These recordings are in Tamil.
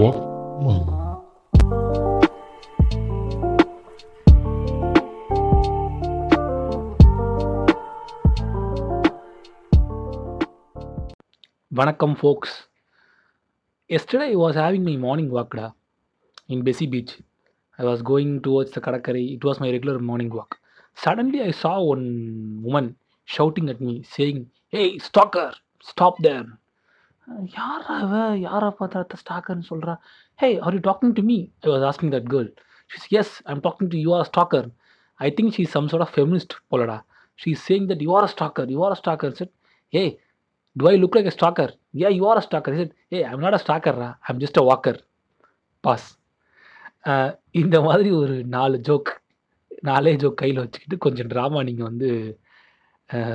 Walkman. Folks. Yesterday I was having my morning walkda in Bessie Beach. I was going towards the Karakari. It was my regular morning walk. Suddenly I saw one woman shouting at me saying, Hey stalker, stop there. யாரா அவ யாரா பார்த்தா ஸ்டாக்கர்னு சொல்கிறா hey are you talking to me I was asking that girl she's yes I am talking to you are stalker I think she some sort of feminist போலடா she saying that you are a stalker you are a stalker said eh do I look like a stalker eh you are a stalker said eh I'm not a ஸ்டாக்கர்ரா I'm just a walker boss இந்த மாதிரி ஒரு நாலு ஜோக் நாலே ஜோக் கையில் வச்சுக்கிட்டு கொஞ்சம் ட்ராமா நீங்கள் வந்து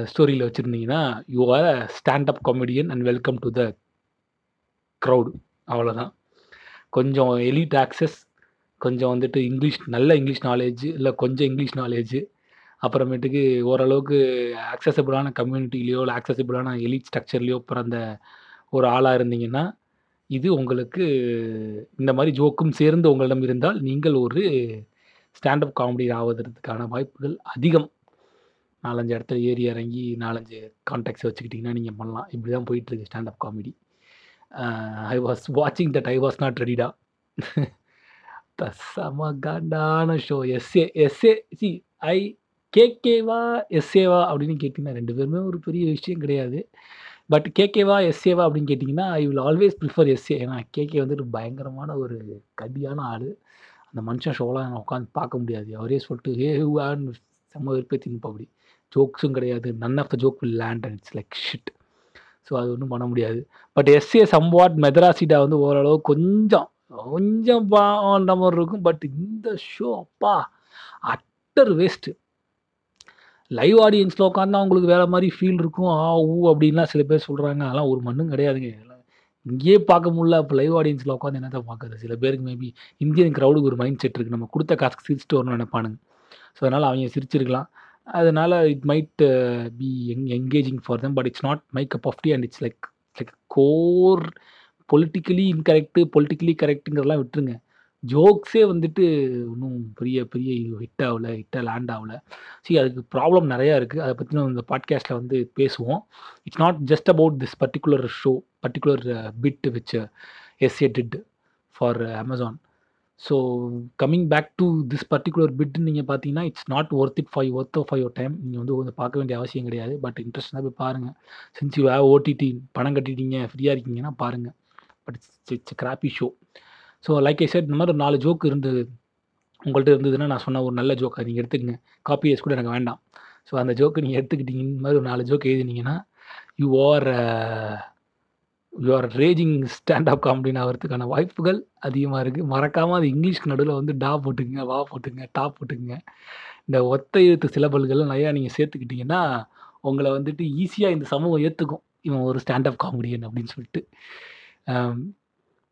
ஸ்டோரியில் வச்சுருந்தீங்கன்னா you are a standup comedian and welcome to the crowd அவ்வளோதான் கொஞ்சம் எலிட் ஆக்சஸ் கொஞ்சம் வந்துட்டு இங்கிலீஷ் நல்ல இங்கிலீஷ் நாலேஜ் இல்லை கொஞ்சம் இங்கிலீஷ் நாலேஜ் அப்புறமேட்டுக்கு ஓரளவுக்கு ஆக்சசபிளான கம்யூனிட்டிலேயோ இல்லை ஆக்சசபிளான எலிட் ஸ்ட்ரக்சர்லேயோ பிறந்த ஒரு ஆளாக இருந்தீங்கன்னா இது உங்களுக்கு இந்த மாதிரி ஜோக்கும் சேர்ந்து உங்களிடம் இருந்தால் நீங்கள் ஒரு ஸ்டாண்டப் காமெடி ஆவதற்கான வாய்ப்புகள் அதிகம். நாலஞ்சு இடத்துல ஏறி இறங்கி நாலஞ்சு கான்டாக்ட்ஸ் வச்சுக்கிட்டிங்கன்னா நீங்கள் பண்ணலாம். இப்படி தான் போயிட்டுருக்கு ஸ்டாண்டப் காமெடி ஐ வாஸ் வாட்சிங் தட் ஐ வாஸ் நாட் ரெடிடா த செம காண்டான show S A S A see I கேகேவா எஸ்ஏவா அப்படின்னு கேட்டிங்கன்னா ரெண்டு பேருமே ஒரு பெரிய விஷயம் கிடையாது. பட் கேகேவா எஸ்ஏவா அப்படின்னு கேட்டிங்கன்னா I will always prefer S A ஏன்னா கேகே வந்துட்டு பயங்கரமான ஒரு கதியான ஆள். அந்த மனுஷன் ஷோலாம் உட்காந்து பார்க்க முடியாது. அவரே சொல்லிட்டு ஹே ஹூவான்னு செம்ம வெறுப்பேற்றின்னு அப்படி ஜோக்ஸும் கிடையாது. None of the joke will land and it's like shit so அது ஒன்றும் பண்ண முடியாது. பட் எஸ்ஏ சம்வாட் மெதராசிட்டா வந்து ஓரளவு கொஞ்சம் கொஞ்சம் பாண்ட மாதிரி இருக்கும். பட் இந்த ஷோ அப்பா அட்டர் வேஸ்ட்டு லைவ் ஆடியன்ஸில் உட்காந்து அவங்களுக்கு வேறு மாதிரி ஃபீல் இருக்கும். ஆ ஊ அப்படின்லாம் சில பேர் சொல்கிறாங்க அதெல்லாம் ஒரு மண்ணும் கிடையாதுங்க. இங்கேயே பார்க்க முடியல. இப்போ லைவ் ஆடியன்ஸில் உட்காந்து என்னத்தை பார்க்குறது? சில பேருக்கு மேபி இந்தியன் க்ரௌடுக்கு ஒரு மைண்ட் செட் இருக்குது நம்ம கொடுத்த காசுக்கு சிரிச்சுட்டு வரணும்னு நினைப்பானுங்க. ஸோ அதனால் அவங்க சிரிச்சிருக்கலாம். அதனால் இட் மைட் பி எங் engaging for them but it's not my cup of tea and it's like like core politically incorrect politically கரெக்டுங்கிறதெல்லாம் விட்டுருங்க. ஜோக்ஸே வந்துட்டு இன்னும் பெரிய பெரிய ஹிட் ஆகல ஹிட்டாக லேண்ட் ஆகல. சரி அதுக்கு ப்ராப்ளம் நிறையா இருக்குது அதை பற்றி நம்ம இந்த பாட்காஸ்ட்டில் வந்து பேசுவோம். It's not just about this particular show particular bit which S A did for Amazon so coming back to this particular bit நீங்கள் பார்த்தீங்கன்னா it's not worth it five worth five oh time நீங்கள் வந்து கொஞ்சம் பார்க்க வேண்டிய அவசியம் கிடையாது. பட் இன்ட்ரெஸ்டாக போய் பாருங்கள் சின்ஸ் யூ ஹேவ் ஓடிடி பணம் கட்டிட்டீங்க ஃப்ரீயாக இருக்கீங்கன்னா பாருங்கள் but it's it's crappy show so like I said இந்த மாதிரி ஒரு நாலு ஜோக் இருந்தது. உங்கள்கிட்ட இருந்ததுன்னா நான் சொன்ன ஒரு நல்ல ஜோக்கை நீங்கள் எடுத்துக்கங்க. காப்பி எஸ் கூட எனக்கு வேண்டாம். ஸோ அந்த ஜோக்கு நீங்கள் எடுத்துக்கிட்டீங்க. இந்த மாதிரி ஒரு நாலு joke எழுதினீங்கன்னா you are you are raging standup காமெடின்னு ஆகிறதுக்கான வாய்ப்புகள் அதிகமாக இருக்குது மறக்காமல் அது இங்கிலீஷ்க்கு நடுவில் வந்து டா போட்டுக்குங்க வா போட்டுக்குங்க டா போட்டுக்குங்க. இந்த ஒத்த எழுத்து சிலபல்கள் நிறையா நீங்கள் சேர்த்துக்கிட்டிங்கன்னா உங்களை வந்துட்டு ஈஸியாக இந்த சமூகம் ஏற்றுக்கும் இவன் ஒரு ஸ்டாண்டப் காமெடியன் அப்படின்னு சொல்லிட்டு.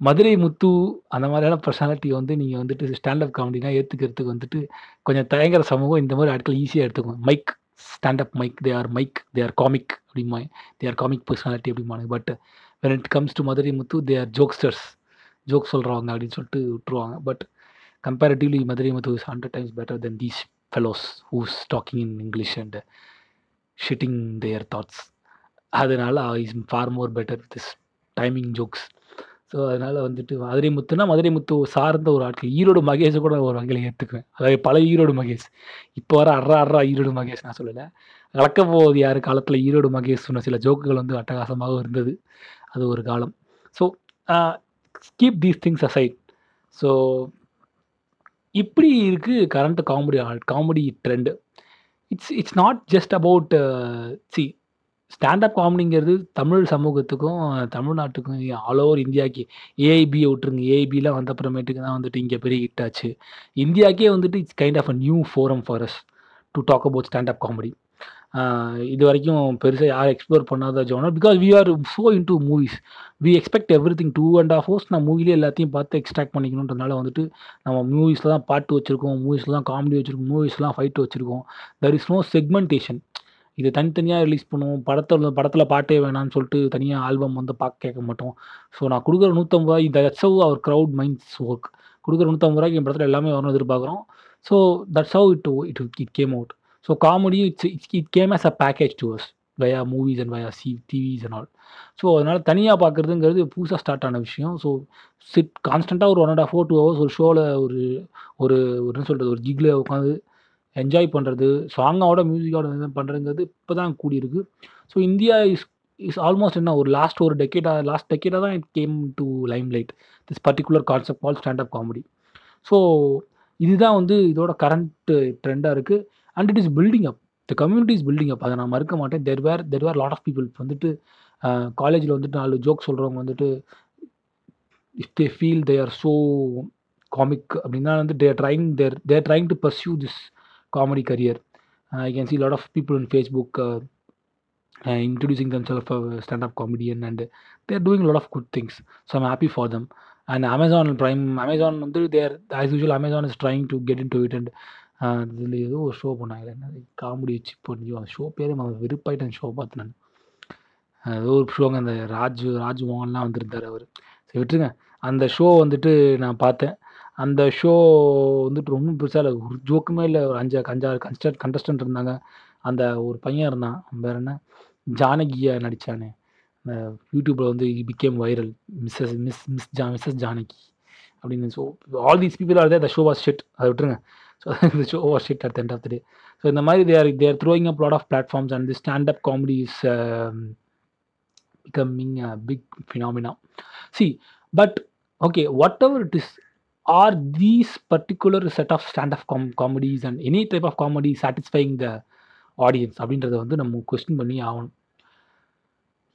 மதுரை முத்து அந்த மாதிரியான பர்சனாலிட்டியை வந்து நீங்கள் வந்துட்டு ஸ்டாண்டப் காமெடினா ஏற்றுக்கிறதுக்கு வந்துட்டு கொஞ்சம் தயங்குற சமூகம் இந்த மாதிரி ஆட்கள் ஈஸியாக எடுத்துக்கும். Mic standup mic they are mic they are comic அப்படிமா they are comic personality அப்படிமானு but when it comes to Madurai Muthu they are jokesters joke சொல்கிறவங்க அப்படின்னு சொல்லிட்டு விட்டுருவாங்க. But comparatively Madurai Muthu is hundred times better then these fellows who's talking in English and shitting their thoughts அதனால் is far more better this timing jokes so அதனால் வந்துட்டு மதுரை முத்துனா மதுரை முத்து சார்ந்த ஒரு ஆட்கள். ஈரோடு மகேஷை கூட ஒரு வகையில் ஏற்றுக்குவேன் அதாவது பல ஈரோடு மகேஷ். இப்போ வர அறா அறா ஈரோடு மகேஷ் நான் சொல்லலை. கலக்க போவது யார் காலத்தில் ஈரோடு மகேஷ் சொன்ன சில ஜோக்குகள் வந்து அட்டகாசமாக இருந்தது. அது ஒரு காலம். So keep these things aside so இப்படி இருக்குது current comedy comedy trend it's it's not just about see standup காமெடிங்கிறது Tamil சமூகத்துக்கும் தமிழ்நாட்டுக்கும் ஆல் ஓவர் இந்தியாவுக்கு ஏஐபியை விட்டுருங்க. ஏஐபிலாம் வந்த அப்புறமேட்டுக்கு தான் வந்துட்டு இங்கே பெரிய ஹிட் ஆச்சு. இந்தியாக்கே வந்துட்டு it's kind of a new forum for us to talk about standup comedy இது வரைக்கும் பெருசாக யாரும் எக்ஸ்ப்ளோர் பண்ணாத genre because we are so into movies we expect everything two and half hours நான் மூவிலே எல்லாத்தையும் பார்த்து எக்ஸ்ட்ராக்ட் பண்ணிக்கணுன்றதுனால வந்துட்டு நம்ம மூவிஸில் தான் பாட்டு வச்சுருக்கோம் மூவிஸில் தான் காமெடி வச்சுருக்கோம் மூவிஸ்லாம் ஃபைட் வச்சுருக்கோம் தெர் இஸ் நோ செக்மெண்டேஷன் இது தனித்தனியாக ரிலீஸ் பண்ணுவோம். படத்தில் படத்தில் பாட்டே வேணான்னு சொல்லிட்டு தனியாக ஆல்பம் வந்து பார்க்க கேட்க மாட்டோம். ஸோ நான் கொடுக்குற நூற்றம்பது ரூபாய் that's how our crowd minds work. கொடுக்குற நூற்றம்பது ரூபாய்க்கு என் படத்தில் எல்லாமே வரணும் எதிர்பார்க்குறோம். So that's how it it it came out. So comedy it's it's it came as a package to us via movies and via see TVs and all. So அதனால் தனியாக பார்க்குறதுங்கிறது புதுசாக ஸ்டார்ட் ஆன விஷயம். ஸோ சிட் கான்ஸ்டண்ட்டாக ஒரு one and half for two hours ஒரு ஷோவில் ஒரு ஒரு ஒரு என்ன சொல்கிறது ஒரு கிக்ல உட்காந்து என்ஜாய் பண்ணுறது சாங்காவோட மியூசிக்கோட பண்ணுறதுங்கிறது இப்போ தான் கூடியிருக்கு. So India is is almost என்ன ஒரு லாஸ்ட் ஒரு டெக்கேடா லாஸ்ட் டெக்கேடா தான் it came to limelight. This particular concept all stand up comedy. So இதுதான் வந்து இதோட கரண்ட் ட்ரெண்டாக இருக்குது and it is building up the community is building up அதை நான் மறுக்க மாட்டேன் there were there were lot of people வந்துட்டு காலேஜில் வந்துட்டு நாலு ஜோக் சொல்கிறவங்க வந்துட்டு if they feel they are so comic அப்படின்னா வந்து they're trying they're they're trying to pursue this comedy career I can see lot of people in Facebook introducing them self up comedian and they're doing lot of good things so I'm happy for them and Amazon Prime Amazon வந்து they're as usual Amazon is trying to get in to it and அதில் இதில் ஏதோ ஒரு ஷோ பண்ணாங்க. என்னது? காமெடி வச்சு பண்ணியோ அந்த ஷோ பேரே மறந்து வெறுப்பாயிட்டு அந்த ஷோ பார்த்து நான். ஏதோ ஒரு ஷோங்க அந்த ராஜ் ராஜ்மோகன்லாம் வந்திருந்தார் அவர். சரி விட்டுருங்க. அந்த ஷோ வந்துட்டு நான் பார்த்தேன். அந்த ஷோ வந்துட்டு ரொம்ப பெருசாக இல்லை. ஒரு ஜோக்குமே இல்லை. ஒரு அஞ்சு அஞ்சாறு கன்ஸ்டன்ட் கண்டஸ்டன்ட் இருந்தாங்க. அந்த ஒரு பையன் இருந்தான். வேறு என்ன? ஜானகியா நடித்தானே யூடியூப்பில் வந்து became viral Mrs miss miss ஜா மிஸ்ஸஸ் ஜானகி அப்படின்னு so all these people are there the show was shut அதை விட்டுருங்க. ஸோ இந்த over was shit at end of the day so இந்த மாதிரி there there throwing up lot of platforms and the stand up comedy is becoming a big phenomena C but okay whatever it is are these particular set of stand up com comedies and any type of comedy satisfying the audience அப்படின்றத வந்து நம்ம கொஸ்டின் பண்ணி ஆகணும்.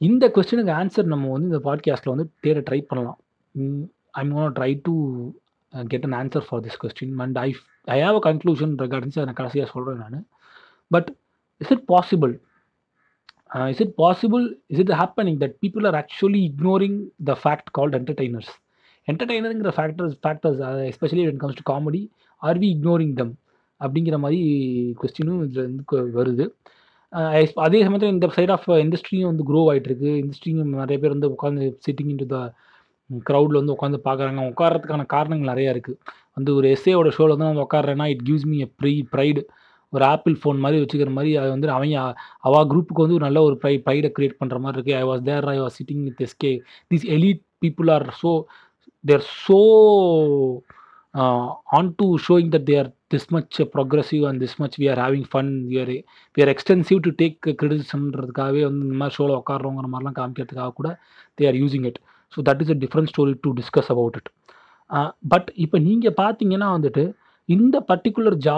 இந்த கொஸ்டினுக்கு ஆன்சர் நம்ம வந்து இந்த பாட்காஸ்ட்டில் வந்து தேட ட்ரை பண்ணலாம். I'm gonna try to get an answer for this question and I I have a conclusion regarding அதை நான் கடைசியாக சொல்கிறேன் நான். But is it possible is it possible is it happening that people are actually ignoring the fact called entertainers என்டர்டைனருங்கிற factors factors especially when comes to comedy are we ignoring them அப்படிங்கிற மாதிரி கொஸ்டினும் இதில் வந்து வருது. அதே சமயத்தில் இந்த சைட் ஆஃப் இண்டஸ்ட்ரியும் வந்து க்ரோ ஆகிட்டு இருக்கு இண்டஸ்ட்ரியும் நிறைய பேர் வந்து உட்காந்து சிட்டிங் இன்டு த க்ரௌடில் வந்து உட்காந்து பார்க்குறாங்க. உட்காரத்துக்கான காரணங்கள் நிறையா இருக்குது வந்து ஒரு எஸ்ஏவோட ஷோவில் வந்து நான் உட்காடுறேன்னா it gives me a pre pride ஒரு ஆப்பிள் ஃபோன் மாதிரி வச்சுக்கிற மாதிரி அது வந்து அவங்க அவா குரூப்புக்கு வந்து ஒரு நல்ல ஒரு ப்ரை ப்ரைடை க்ரியேட் பண்ணுற மாதிரி இருக்குது I was there I was sitting with S K these elite people are so they're so on to showing that they're this much progressive and this much we are having fun we're are extensive to take கிரிட்டிசம்ன்றதுக்காகவே வந்து இந்த மாதிரி ஷோவில் உட்காடுறோங்கிற மாதிரிலாம் காமிக்கிறதுக்காக கூட they are using it so that is a different story to discuss about it but இப்போ நீங்கள் பார்த்தீங்கன்னா வந்துட்டு இந்த particular Jha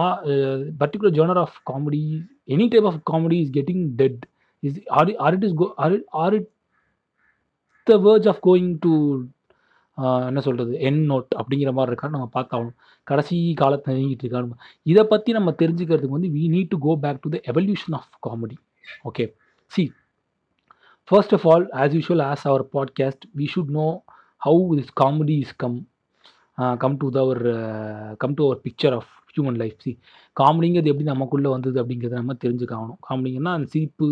particular genre of comedy any type of comedy is getting dead is are are it is go are it are it the verge of going to என்ன சொல்கிறது என் நோட் அப்படிங்கிற மாதிரி இருக்கான்னு நம்ம பார்த்தாகணும். கடைசி காலத்தை நெருங்கிட்டு இருக்காங்க இதை பற்றி நம்ம தெரிஞ்சுக்கிறதுக்கு வந்து we need to go back to the evolution of comedy okay see first of all as usual as our podcast we should know how this comedy is come come to our come to our picture of human life see காமெடிங்கிறது எப்படி நமக்குள்ளே வந்தது அப்படிங்கிறத நம்ம தெரிஞ்சுக்காகணும் காமெடிங்கன்னா அந்த சிரிப்பு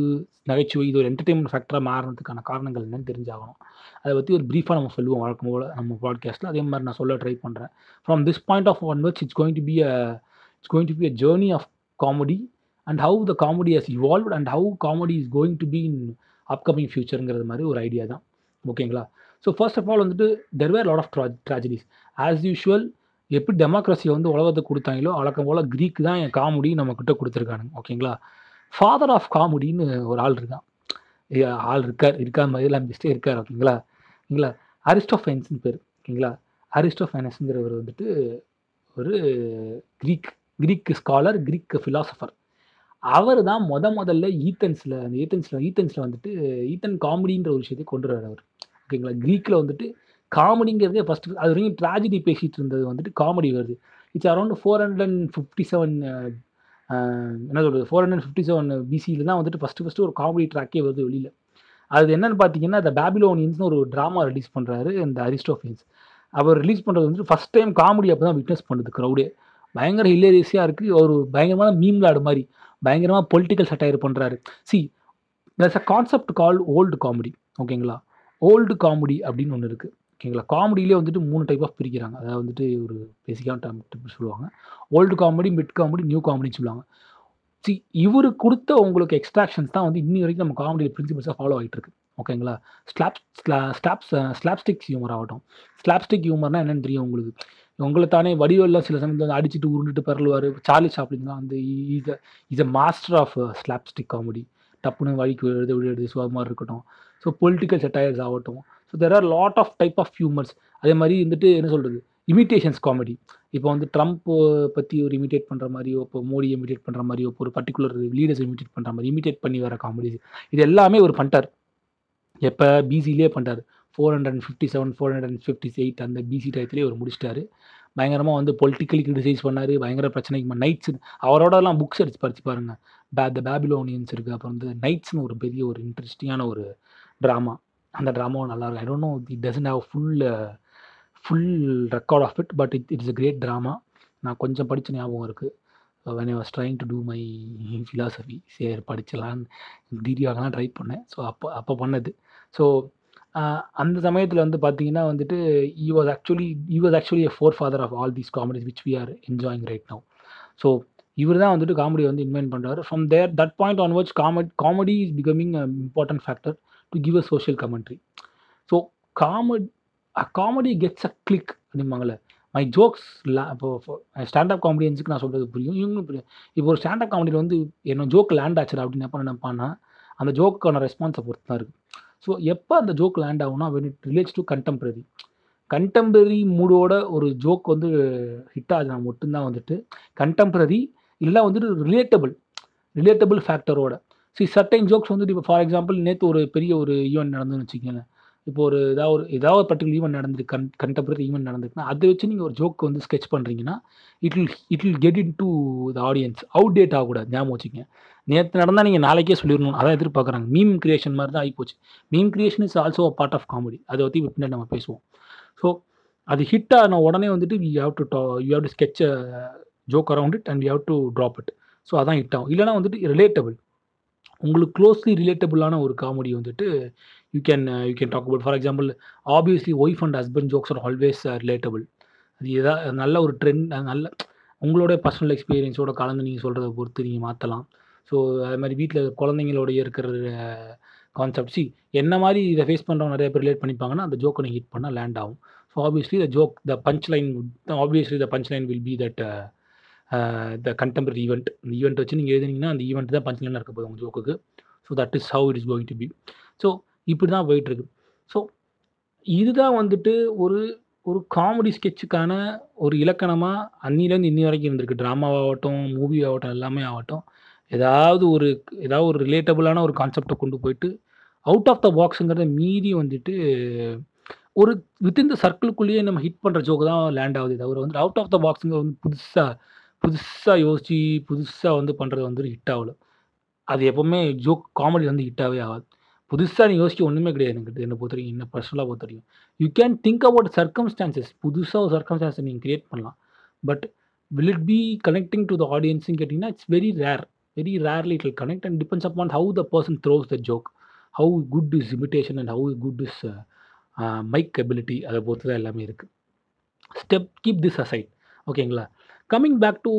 நகைச்சுவை இது ஒரு என்டர்டெயின்மெண்ட் ஃபேக்டராக மாறினதுக்கான காரணங்கள் என்னன்னு தெரிஞ்சாகணும். அதை பற்றி ஒரு ப்ரீஃபாக நம்ம சொல்லுவோம் வழக்கம் போல் நம்ம பாட்காஸ்ட்டில் அதே மாதிரி நான் சொல்ல ட்ரை பண்ணுறேன் from this point of onwards it's going to be a it's going to be a journey of comedy and how the comedy has evolved and how comedy is going to be in upcoming ஃபியூச்சருங்கிறது மாதிரி ஒரு ஐடியா தான். ஓகேங்களா ஸோ ஃபர்ஸ்ட் ஆஃப் ஆல் வந்துட்டு தெர் வேர் லாட் ஆஃப் ட்ரா ட்ராஜடிஸ் ஆஸ் யூஷுவல் எப்படி டெமோக்ரஸியை வந்து உலகத்துக்கு கொடுத்தாங்களோ வழக்கம் போல் க்ரீக் தான் என் காமெடி நம்மக்கிட்ட கொடுத்துருக்கானுங்க. ஓகேங்களா ஃபாதர் ஆஃப் காமெடின்னு ஒரு ஆள் இருக்கான். ஆள் இருக்கார் இருக்கார் மாதிரி எல்லாம் பெஸ்ட்டே இருக்கார். ஓகேங்களா ஓகேங்களா அரிஸ்டோஃபைன்ஸ்னு பேர். ஓகேங்களா அரிஸ்டோஃபைனஸ்ங்கிறவர் வந்துட்டு ஒரு Greek Greek scholar Greek philosopher அவர் தான் முத முதல்ல ஈத்தன்ஸில் அந்த ஈத்தன்ஸில் ஈத்தன்ஸில் வந்துட்டு ஈத்தன் காமெடின்ற ஒரு விஷயத்தை கொண்டு வர்றார் அவர். ஓகேங்களா? க்ரீக்கில் வந்துட்டு காமெடிங்கிறதே ஃபஸ்ட்டு அது வரைக்கும் ட்ராஜடி பேசிகிட்டு இருந்தது வந்துட்டு காமெடி வருது. It's around four hundred and fifty seven என்ன சொல்கிறது ஃபோர் ஹண்ட்ரட் ஃபிஃப்டி செவன் பிசியில் தான் வந்துட்டு ஃபஸ்ட்டு ஃபஸ்ட்டு ஒரு காமெடி ட்ராக்கே வருது வெளியில். அது என்னென்னு பார்த்தீங்கன்னா அந்த பேபிலோனியன்ஸ்னு ஒரு ட்ராமா ரிலீஸ் பண்ணுறாரு இந்த அரிஸ்டோஃபியன்ஸ் அவர் ரிலீஸ் பண்ணுறது வந்துட்டு ஃபஸ்ட் டைம் காமெடி அப்போ தான் விட்னஸ் பண்ணுது க்ரௌடே பயங்கர ஹிலேரியஸியாக இருக்குது ஒரு பயங்கரமான மீம் லாடு மாதிரி பயங்கரமாக பொலிட்டிக்கல் சட்டையர் பண்ணுறாரு see there's a concept call old comedy ஓகேங்களா ஓல்டு காமெடி அப்படின்னு ஒன்று இருக்குது ஓகேங்களா காமெடியிலே வந்துட்டு மூணு டைப் ஆஃப் பிரிக்கிறாங்க. அதாவது வந்துட்டு ஒரு பேசிக்கான டைப் சொல்லுவாங்க. Old comedy mid comedy new காமெடின்னு சொல்லுவாங்க. சி இவர் கொடுத்த உங்களுக்கு எக்ஸ்ட்ராக்ஷன்ஸ் தான் வந்து இன்னி வரைக்கும் நம்ம காமெடி பிரின்சிபல்ஸாக ஃபாலோ ஆகிட்டு இருக்கு ஓகேங்களா ஸ்லாப் ஸ்லாப்ஸ் ஸ்லாப்ஸ்டிக் ஹியூமர் ஆகட்டும். ஸ்லாப்ஸ்டிக் ஹியூமர்னா என்னென்னு தெரியும் உங்களுக்கு? உங்களை தானே வடிவெல்லாம் சில சமயத்தில் வந்து அடிச்சுட்டு உருண்டுட்டு பரலுவார். சார்லி சாப்ளின்லாம் வந்து is is a master of slapstick comedy டப்புன்னு வழிக்கு எழுத விழுது சுகமாக இருக்கட்டும். ஸோ பொலிட்டிக்கல் செட்டையர்ஸ் ஆகட்டும். So there are lot of type of humours அதே மாதிரி வந்துட்டு என்ன சொல்கிறது இமிட்டேஷன்ஸ் காமெடி இப்போ வந்து ட்ரம்ப் uh, பற்றி ஒரு இமிட்டேட் பண்ணுற மாதிரியோ இப்போ மோடி இமிட்டேட் பண்ணுற மாதிரியோ இப்போ ஒரு பர்டிகுலர் லீடர்ஸ் இமிட்டேட் பண்ணுற மாதிரி இமிட்டேட் பண்ணி வர காமெடிஸ் இது எல்லாமே ஒரு பண்ணிட்டார் எப்போ பிசிலேயே பண்ணிட்டார் four hundred and fifty seven four hundred and fifty eight அந்த பிசி டயத்துலேயே அவர் முடிச்சிட்டாரு. பயங்கரமாக வந்து பொலிட்டிக்கலி கிரிட்டிசைஸ் பண்ணார். பயங்கர பிரச்சனைக்கு நைட்ஸ் அவரோடலாம் புக்ஸ் அடித்து படிச்சு பாருங்கள் பே த பேபிலோனியன்ஸ் இருக்குது அப்புறம் வந்து நைட்ஸ்னு ஒரு பெரிய ஒரு இன்ட்ரெஸ்டிங்கான ஒரு ட்ராமா அந்த ட்ராமாவும் நல்லாயிருக்கும் I don't know it doesn't have full full record of it but it it's a great drama நான் கொஞ்சம் படித்த ஞாபகம் இருக்குது when I was trying to do my philosophy சரி படிச்சலான்னு டிடியாகலாம் ட்ரை பண்ணேன். ஸோ அப்போ அப்போ பண்ணது. ஸோ அந்த சமயத்தில் வந்து பார்த்தீங்கன்னா வந்துட்டு he was actually he was actually a forefather of all these comedies which we are enjoying right now so இவர் தான் வந்துட்டு காமெடியை வந்து இன்வென்ட் பண்ணுறாரு from there that point onwards comedy comedy is becoming a important factor to give a social commentary so comedy a comedy gets a click அப்படிம்பாங்களே my jokes இப்போ ஸ்டாண்டப் காமெடியன்ஸுக்கு நான் சொல்கிறது புரியும். இவங்களும் புரியும். இப்போ ஒரு ஸ்டாண்டப் காமெடியில் வந்து என்ன ஜோக் லேண்ட் ஆச்சுடா அப்படின்னு என்ன நினைப்பான்னா அந்த ஜோக்கான ரெஸ்பான்ஸை பொறுத்து தான் இருக்குது ஸோ எப்போ அந்த ஜோக் லேண்ட் ஆகும்னா when it relates to contemporary contemporary மூடோட ஒரு ஜோக் வந்து ஹிட் ஆகுதுனா மட்டும்தான் வந்துட்டு கண்டெம்பரரி இல்லை வந்துட்டு ரிலேட்டபிள் ரிலேட்டபிள் ஃபேக்டரோட சி சர்டைன் ஜோக்ஸ் வந்துட்டு இப்போ ஃபார் எக்ஸாம்பிள் நேற்று ஒரு பெரிய ஒரு ஈவெண்ட் நடந்துன்னு வச்சுக்கோங்களேன். இப்போ ஒரு ஏதாவது ஒரு ஏதாவது ஒரு பர்டிகுலர் ஈவெண்ட் நடந்திருக்கு கன் கண்டெம்பரரி ஈவெண்ட் நடந்திருக்குன்னா அதை வச்சு நீங்கள் ஒரு ஜோக் வந்து ஸ்கெச் பண்ணுறீங்கன்னா it will it will get into the audience out date ஆகக்கூடாது ஞாபகம் வச்சுக்கங்க. நேற்று நடந்தால் நீங்கள் நாளைக்கே சொல்லிடணும். அதான் எதிர்பார்க்குறாங்க. மீம் கிரியேஷன் மாதிரி தான் ஆகிப்போச்சு. Meme creation is also a part of comedy அதை பற்றி பின்னாடி நம்ம பேசுவோம். ஸோ அது ஹிட் ஆன உடனே வந்துட்டு வி ஹாவ் டு டா you have to sketch joke around it and you have to drop it so அதான் ஹிட் ஆகும். இல்லைனா வந்துட்டு ரிலேட்டபிள் உங்களுக்கு க்ளோஸ்லி ரிலேட்டபிளான ஒரு காமெடி வந்துட்டு you can you can talk about for example obviously wife and husband jokes are always relatable அது எதா நல்ல ஒரு ட்ரெண்ட் நல்ல உங்களோட பர்சனல் எக்ஸ்பீரியன்ஸோட கலந்து நீங்கள் சொல்கிறத பொறுத்து நீங்கள் மாற்றலாம் ஸோ அது மாதிரி வீட்டில் குழந்தைங்களோடைய இருக்கிற கான்செப்ட் சி என்ன மாதிரி இதை ஃபேஸ் பண்ணுறவங்க நிறைய பேர் ரிலேட் பண்ணிப்பாங்கன்னா அந்த ஜோக்கை நீங்கள் ஹிட் பண்ணால் லேண்ட் ஆகும். So obviously the joke the punch line obviously the punch line will be that the contemporary event இந்த ஈவெண்ட் வச்சு நீங்கள் எழுதினீங்கன்னா அந்த ஈவெண்ட் தான் பஞ்ச் லைனாக இருக்க போகுது உங்கள் ஜோக்குக்கு so that is how it is going to be so இப்படி தான் போயிட்டுருக்கு. ஸோ இதுதான் வந்துட்டு ஒரு ஒரு காமெடி ஸ்கெட்சுக்கான ஒரு இலக்கணமாக அன்னிலேருந்து இன்னி வரைக்கும் இருந்திருக்கு. ட்ராமாவாகட்டும் மூவி ஆகட்டும் எல்லாமே ஆகட்டும். ஏதாவது ஒரு ஏதாவது ஒரு ரிலேட்டபிளான ஒரு கான்செப்டை கொண்டு போயிட்டு அவுட் ஆஃப் த பாக்ஸுங்கிறத மீறி வந்துட்டு ஒரு வித்தின் த சர்க்கிளுக்குள்ளேயே நம்ம ஹிட் பண்ணுற ஜோக்கு தான் லேண்ட் ஆகுது. தவிர வந்து அவுட் ஆஃப் த பாக்ஸுங்க வந்து புதுசாக புதுசாக யோசித்து புதுசாக வந்து பண்ணுறது வந்து ஹிட் ஆகல. அது எப்போவுமே ஜோக் காமெடி வந்து ஹிட்டாகவே ஆகாது. புதுசாக நீ யோசிக்க ஒன்றுமே கிடையாது எனக்கு என்னை பொறுத்த வரைக்கும் என்ன பர்சனலாக பொறுத்த வரைக்கும். You can think about circumstances புதுசாக ஒரு சர்க்கம்ஸ்டான்ஸை நீங்கள் கிரியேட் பண்ணலாம். But will it be connecting to the ஆடியன்ஸ்னு கேட்டிங்கன்னா it's very rare very rarely it will connect and depends upon how the person throws the joke how good is imitation and how good is my ability அதை பொறுத்து தான் எல்லாமே இருக்குது ஸ்டெப் கீப் திஸ் அசைட் ஓகேங்களா coming back to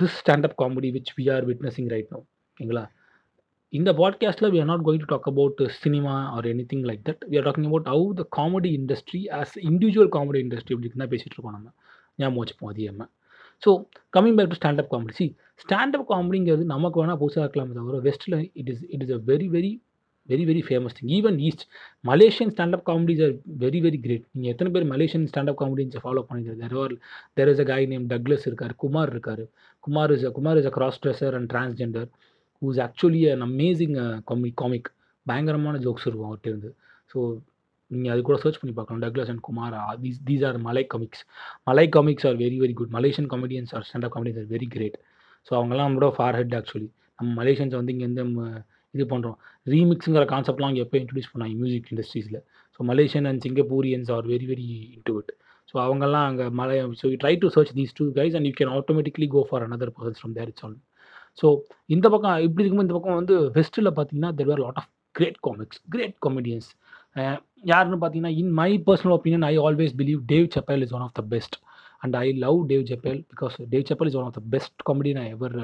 this standup comedy which we are witnessing right no ஓகேங்களா இந்த பாட்காஸ்ட்டில் we are not going to talk about cinema or any thing like that we are talking about how the comedy industry as individual comedy industry அப்படின்னு தான் பேசிகிட்டு இருக்கோம் நம்ம. ஞாபகம் வச்சுப்போம் அதிகமாக so coming back to stand up comedy see stand up காமெடிங்கிறது நமக்கு வேணால் புதுசாக இருக்கலாமே தவிர வெஸ்ட்டில் it is it is a very very very very famous thing even east Malaysian standup comedies are very very great நீங்கள் எத்தனை பேர் மலேசியன் ஸ்டாண்டப் காமெடின்ஸை ஃபாலோ பண்ணிக்கிறது there are there is a guy name Douglas இருக்கார் குமார் இருக்கார். Kumar is a Kumar is a cross dresser and transgender who's actually an amazing comi comic பயங்கரமான ஜோக்ஸ் இருக்கும் அவர்கிட்ட இருந்து. ஸோ நீங்கள் அது கூட சர்ச் பண்ணி பார்க்கலாம். Douglas and Kumar these these are Malay comics Malay comics are very very good Malaysian comedians are stand up comedians are very great so அவங்கெல்லாம் நம்மளோட ஃபார் ஹெட் ஆக்சுவலி நம்ம மலேஷியன்ஸ் வந்து இங்கே எந்த இது பண்ணுறோம் ரீமிக்ஸுங்கிற கான்செப்ட்லாம் அங்கே எப்போ இன்ட்ரடியூஸ் பண்ணாங்க music இண்டஸ்ட்ரீஸில் so Malaysian and Singaporeans are very very into it so அவங்கெல்லாம் அங்கே Malay so you try to search these two guys and you can automatically go for another persons from there it's all so இந்த பக்கம் இப்படி இருக்கும்போது இந்த பக்கம் வந்து வெஸ்ட்டில் பார்த்தீங்கன்னா there are lot of great comics great comedians யாருன்னு பார்த்தீங்கன்னா in my personal opinion I always believe Dave Chappelle is one of the best and I love Dave Chappelle because Dave Chappelle is one of the best comedian I ever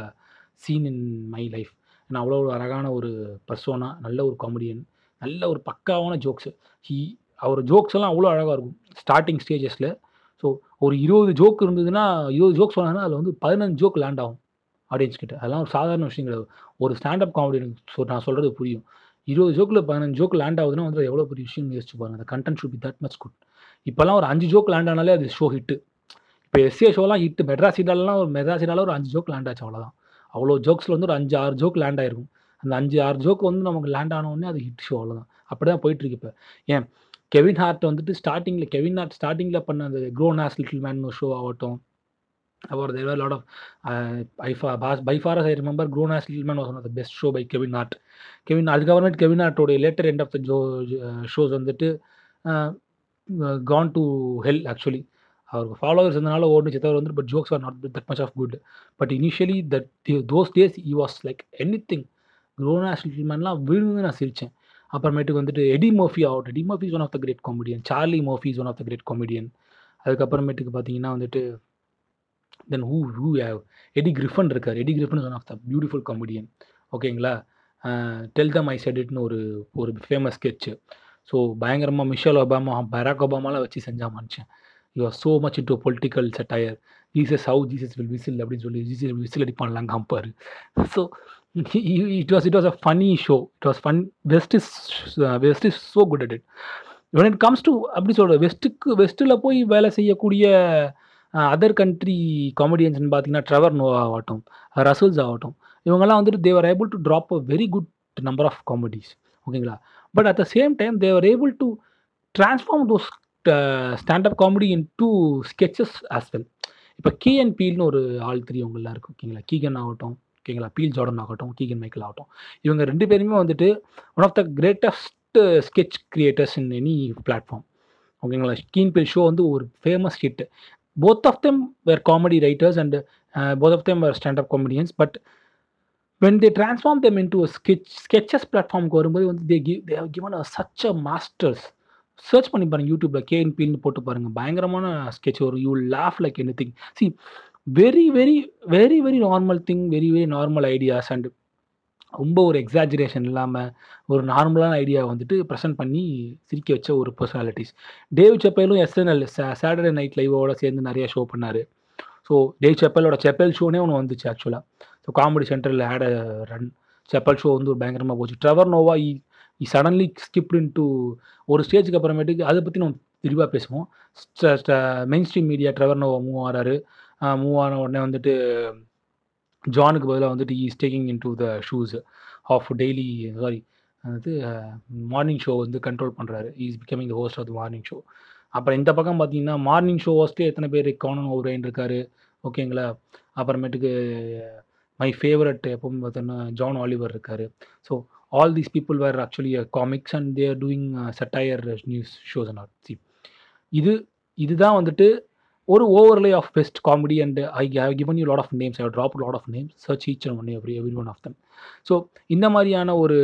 seen in my life ஏன்னா அவ்வளோ ஒரு அழகான ஒரு பர்சோனா நல்ல ஒரு காமெடியன் நல்ல ஒரு பக்காவான ஜோக்ஸு ஹீ அவர் ஜோக்ஸ் எல்லாம் அவ்வளோ அழகாக இருக்கும். ஸ்டார்டிங் ஸ்டேஜஸில் ஸோ ஒரு இருபது ஜோக் இருந்ததுன்னா இருபது ஜோக் சொன்னாங்கன்னா அதில் வந்து பதினஞ்சு ஜோக் லேண்ட் ஆகும். ஆடியன்ஸ் கிட்ட. அதெல்லாம் ஒரு சாதாரண விஷயம் கிடையாது ஒரு ஸ்டாண்டப் காமெடி ஸோ நான் சொல்கிறது புரியும். இருபது ஜோக்கில் பதினஞ்சு ஜோக் லேண்ட் ஆகுதுன்னா வந்து எவ்வளோ பெரிய விஷயம் யோசிச்சு பாருங்க. அந்த content should be that much good இப்போல்லாம் ஒரு அஞ்சு ஜோக் லேண்ட் ஆனாலே அது ஷோ ஹிட்டு இப்போ எஸ்ஏ ஷோலாம் ஹிட்டு மெட்ராஸ் ஹிட்டாலலாம் ஒரு மெட்ராஸ் சீடால ஒரு அஞ்சு ஜோக் லேண்ட் ஆச்சு அவ்வளோதான் அவ்வளோ ஜோக்ஸில் வந்து ஒரு அஞ்சு ஆறு ஜோக் லேண்ட் ஆயிருக்கும். அந்த அஞ்சு ஆறு ஜோக் வந்து நமக்கு லேண்ட் ஆனவுடனே அது ஹிட் ஷோ அவ்வளோதான் அப்படி தான் போயிட்டுருக்கு இப்போ. ஏன்? கெவின் ஹார்ட் வந்துட்டு ஸ்டார்டிங்கில் கெவின் ஹார்ட் ஸ்டார்டிங்கில் பண்ண அந்த க்ரோ நாஸ் லிட்டில் மேன் ஷோ ஆகட்டும். அப்புறம் தேர் லாட் ஆஃப் ஐ ஃபா pass by far I remember grown as was one of the best show by Kevin Hart Kevin அதுக்கப்புறமேட்டு கெவின் ஹார்ட்டோடைய லேட்டர் எண்ட் ஆஃப் த ஜோ ஷோஸ் வந்துட்டு கான் டு ஹெல் ஆக்சுவலி அவருக்கு ஃபாலோவர்ஸ் இருந்தனால ஓடுச்சு தவிர வந்து but jokes are not that much of good but initially that those days he was like anything grown ass little மேன்லாம் விழுந்து நான் சிரித்தேன் அப்புறமேட்டுக்கு வந்துட்டு எடி மோஃபி ஆகட்டும் Eddie Murphy is one of the great comedian Charlie Murphy is one of the great comedian அதுக்கப்புறமேட்டுக்கு பார்த்தீங்கன்னா வந்துட்டு then who who have Eddie Griffin இருக்கார். Eddie Griffin is one of the beautiful comedian ஓகேங்களா டெல் தம் ஐ செடிட்னு ஒரு ஒரு ஃபேமஸ் ஸ்கெட்சு ஸோ பயங்கரமாக மிஷல் ஒபாமா பராக் ஒபாமாலாம் வச்சு செஞ்சா மனுஷன். You are so much into political satire Jesus how Jesus will whistle அப்படின்னு சொல்லி ஜீசஸ் விசில் அடிப்பான்லாம் காம்பார் so it was it was a funny show it was fun west is west is so good at it when it comes to அப்படி சொல்கிற வெஸ்ட்டுக்கு வெஸ்ட்டில் போய் வேலை செய்யக்கூடிய அதர் கண்ட்ரி காமெடியன்ஸ்னு பார்த்தீங்கன்னா ட்ரெவர் நோவா ஆகட்டும் ரசூல்ஸ் ஆகட்டும் இவங்கெல்லாம் வந்துட்டு they were able to drop a very good number of comedies ஓகேங்களா? But at the same time they were able to transform those stand up comedy in to sketches as well இப்போ கீ அண்ட் பீல்னு ஒரு ஆள் தெரியவங்களாம் இருக்கும் ஓகேங்களா? கீகன் ஆகட்டும் ஓகேங்களா? பீல் ஜார்டன் ஆகட்டும் கீகன் மைக்கேல் ஆகட்டும் இவங்க ரெண்டு பேருமே வந்துட்டு one of the greatest sketch creators in any platform ஓகேங்களா? கீன் பீல் ஷோ வந்து ஒரு famous hit both of them were comedy writers and both of them were stand up comedians but when they transform them in to sketch sketches பிளாட்ஃபார்முக்கு வரும்போது வந்து they give they have given a such a masters search பண்ணி பாருங்கள் யூடியூப்பில் கேஎன்பின்னு போட்டு பாருங்கள் பயங்கரமான ஸ்கெட்ச் வரும். You laugh like any thing see very very very very normal thing very very normal ideas and ரொம்ப ஒரு எக்ஸாஜுரேஷன் இல்லாமல் ஒரு நார்மலான ஐடியா வந்துட்டு ப்ரெசென்ட் பண்ணி சிரிக்க வச்ச ஒரு பர்சனாலிட்டிஸ் டேவ் செப்பலும் எஸ்என்எல் சாட்டர்டே நைட் லைவோட சேர்ந்து நிறைய ஷோ பண்ணார். ஸோ டேவ் செப்பலோட செப்பல் ஷோனே ஒன்று வந்துச்சு ஆக்சுவலாக ஸோ காமெடி சென்டரில் ஆட ரன் செப்பல் ஷோ வந்து ஒரு பயங்கரமாக போச்சு. Trevor Noah uh uh suddenly skipped to ஒரு ஸ்டேஜுக்கு அப்புறமேட்டுக்கு அதை பற்றி நம்ம விரிவாக பேசுவோம். Mainstream media Trevor Noah move ஆறாரு. Move ஆன உடனே வந்துட்டு ஜானுக்கு பதிலாக வந்துட்டு is taking into the shoes of daily sorry அது மார்னிங் ஷோ வந்து கண்ட்ரோல் பண்ணுறாரு is becoming the host of the morning show அப்புறம் இந்த பக்கம் பார்த்தீங்கன்னா மார்னிங் ஷோ ஹோஸ்ட்டே எத்தனை பேர்? கானன் ஓவரைன் இருக்காரு. ஓகேங்களா அப்புறமேட்டுக்கு மை ஃபேவரட் எப்பவும் பார்த்தோன்னா ஜான் ஆலிவர் இருக்கார். So all these people were actually comics and they're doing satire news shows and add see இது இதுதான் வந்துட்டு ஒரு overlay of best comedy and I have given you lot of names I drop lot of names search each one every every one of them so இந்த மாதிரியான ஒரு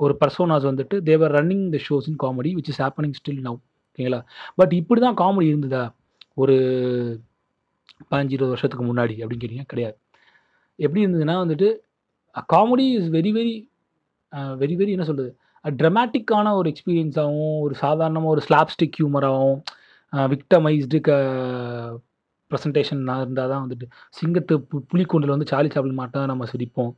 ஒரு பர்சோனாஸ் வந்துட்டு they were running the shows in comedy which is happening still now ஓகேங்களா? பட் இப்படி தான் காமெடி இருந்ததா? ஒரு பதினஞ்சு இருபது வருஷத்துக்கு முன்னாடி அப்படின்னு கேட்டிங்கன்னா கிடையாது. எப்படி இருந்ததுன்னா வந்துட்டு comedy is very very very very என்ன சொல்கிறது ட்ரமாட்டிக்கான ஒரு எக்ஸ்பீரியன்ஸாகவும் ஒரு சாதாரணமாக ஒரு ஸ்லாப்ஸ்டிக் ஹியூமராகவும் விக்டமைஸ்டு க ப்ரெசன்டேஷன் இருந்தால் தான் வந்துட்டு சிங்கத்து பு புலிக்கூண்டில் வந்து சார்லி சாப்பிள் மாட்டோம் நம்ம சிரிப்போம்.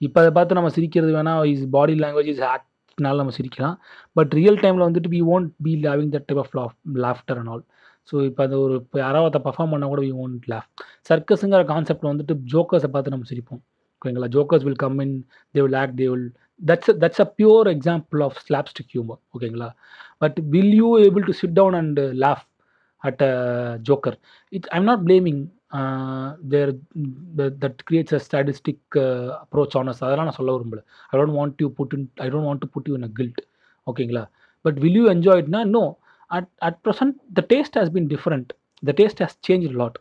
இப்போ அதை பார்த்து நம்ம சிரிக்கிறது வேணால் இஸ் பாடி லாங்குவேஜ் இஸ் ஆக்ட்னால நம்ம சிரிக்கலாம். பட் ரியல் டைமில் வந்துட்டு we won't be leaving that type of laugh laughter and all so இப்போ அது ஒரு இப்போ யாராவது பர்ஃபார்ம் பண்ணால் கூட வி ஓன்ட் லாஃப் சர்க்கஸுங்கிற கான்செப்டில் வந்துட்டு ஜோக்கர்ஸை பார்த்து நம்ம சிரிப்போம். ஓகேங்களா? Jokers will come in they will act they will that's that's a pure example of slapstick humour ஓகேங்களா but will you able to sit down and laugh at a joker it's I'm not blaming there that creates a statistic approach anus அதெல்லாம் நான் சொல்ல விரும்பல. I don't want you put in I don't want to put you in a guilt ஓகேங்களா but will you enjoy இட்னா no at at present the taste has been different the taste has change lot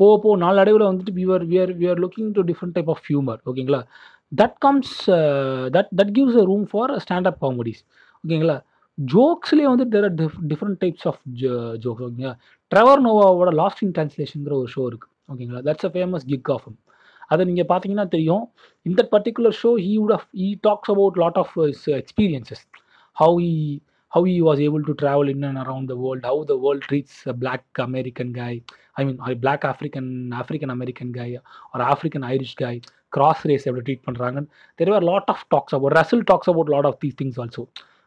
போக போக நாளடைவில் வந்துட்டு we are we are we are looking to different type of humour ஓகேங்களா that comes that that gives a room for stand up comedies ஓகேங்களா ஜோக்ஸ்லேயே வந்து there are different types of jokes ஓகேங்களா ட்ரெவர் நோவாவோட லாஸ்ட் இன் டிரான்ஸ்லேஷனுங்கிற ஒரு ஷோ இருக்குது ஓகேங்களா that's a famous kick off அதை நீங்கள் பார்த்தீங்கன்னா தெரியும். இந்த particular show he would of he talks about lot of is experiences how he how he was able to travel in and the the how the world treats treats black American guy I mean black African African American guy ஒரு African Irish guy cross race எப்படி ட்ரீட் பண்ணுறாங்க there are lot of talks about racial talks about lot of these things also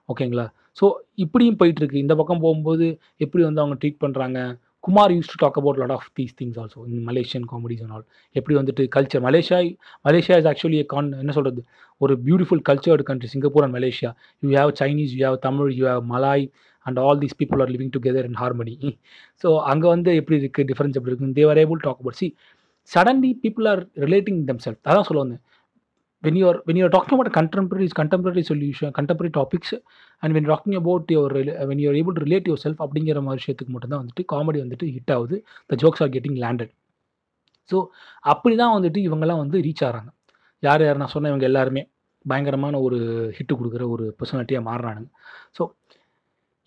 ஓகேங்களா ஸோ இப்படியும் போயிட்டுருக்கு. இந்த பக்கம் போகும்போது எப்படி வந்து அவங்க ட்ரீட் பண்ணுறாங்க Kumar used to talk about lot of these things also in Malaysian comedies and all எப்படி வந்துட்டு culture Malaysia Malaysia is actually Khan என்ன சொல்கிறது ஒரு beautiful cultured country Singapore and Malaysia you have Chinese you have Tamil you have Malay and all these people are living together in harmony so அங்கே வந்து எப்படி இருக்குது டிஃப்ரென்ஸ் எப்படி இருக்குது they were able talk about see suddenly people are relating them self அதான் சொல்ல வந்தேன். When when are when you are contemporary about contemporary contemporary topics and when and when you're talking about your rela- when you are அப்படிங்கிற மாதிரி விஷயத்துக்கு மட்டும்தான் வந்துட்டு காமெடி வந்துட்டு ஹிட் ஆகுது. The jokes are getting landed so அப்படி தான் வந்துட்டு இவங்கெல்லாம் வந்து ரீச் ஆகிறாங்க யார் யார் நான் சொன்ன இவங்க எல்லாருமே பயங்கரமான ஒரு ஹிட்டு கொடுக்குற ஒரு பர்சனாலிட்டியாக மாறுறானுங்க. ஸோ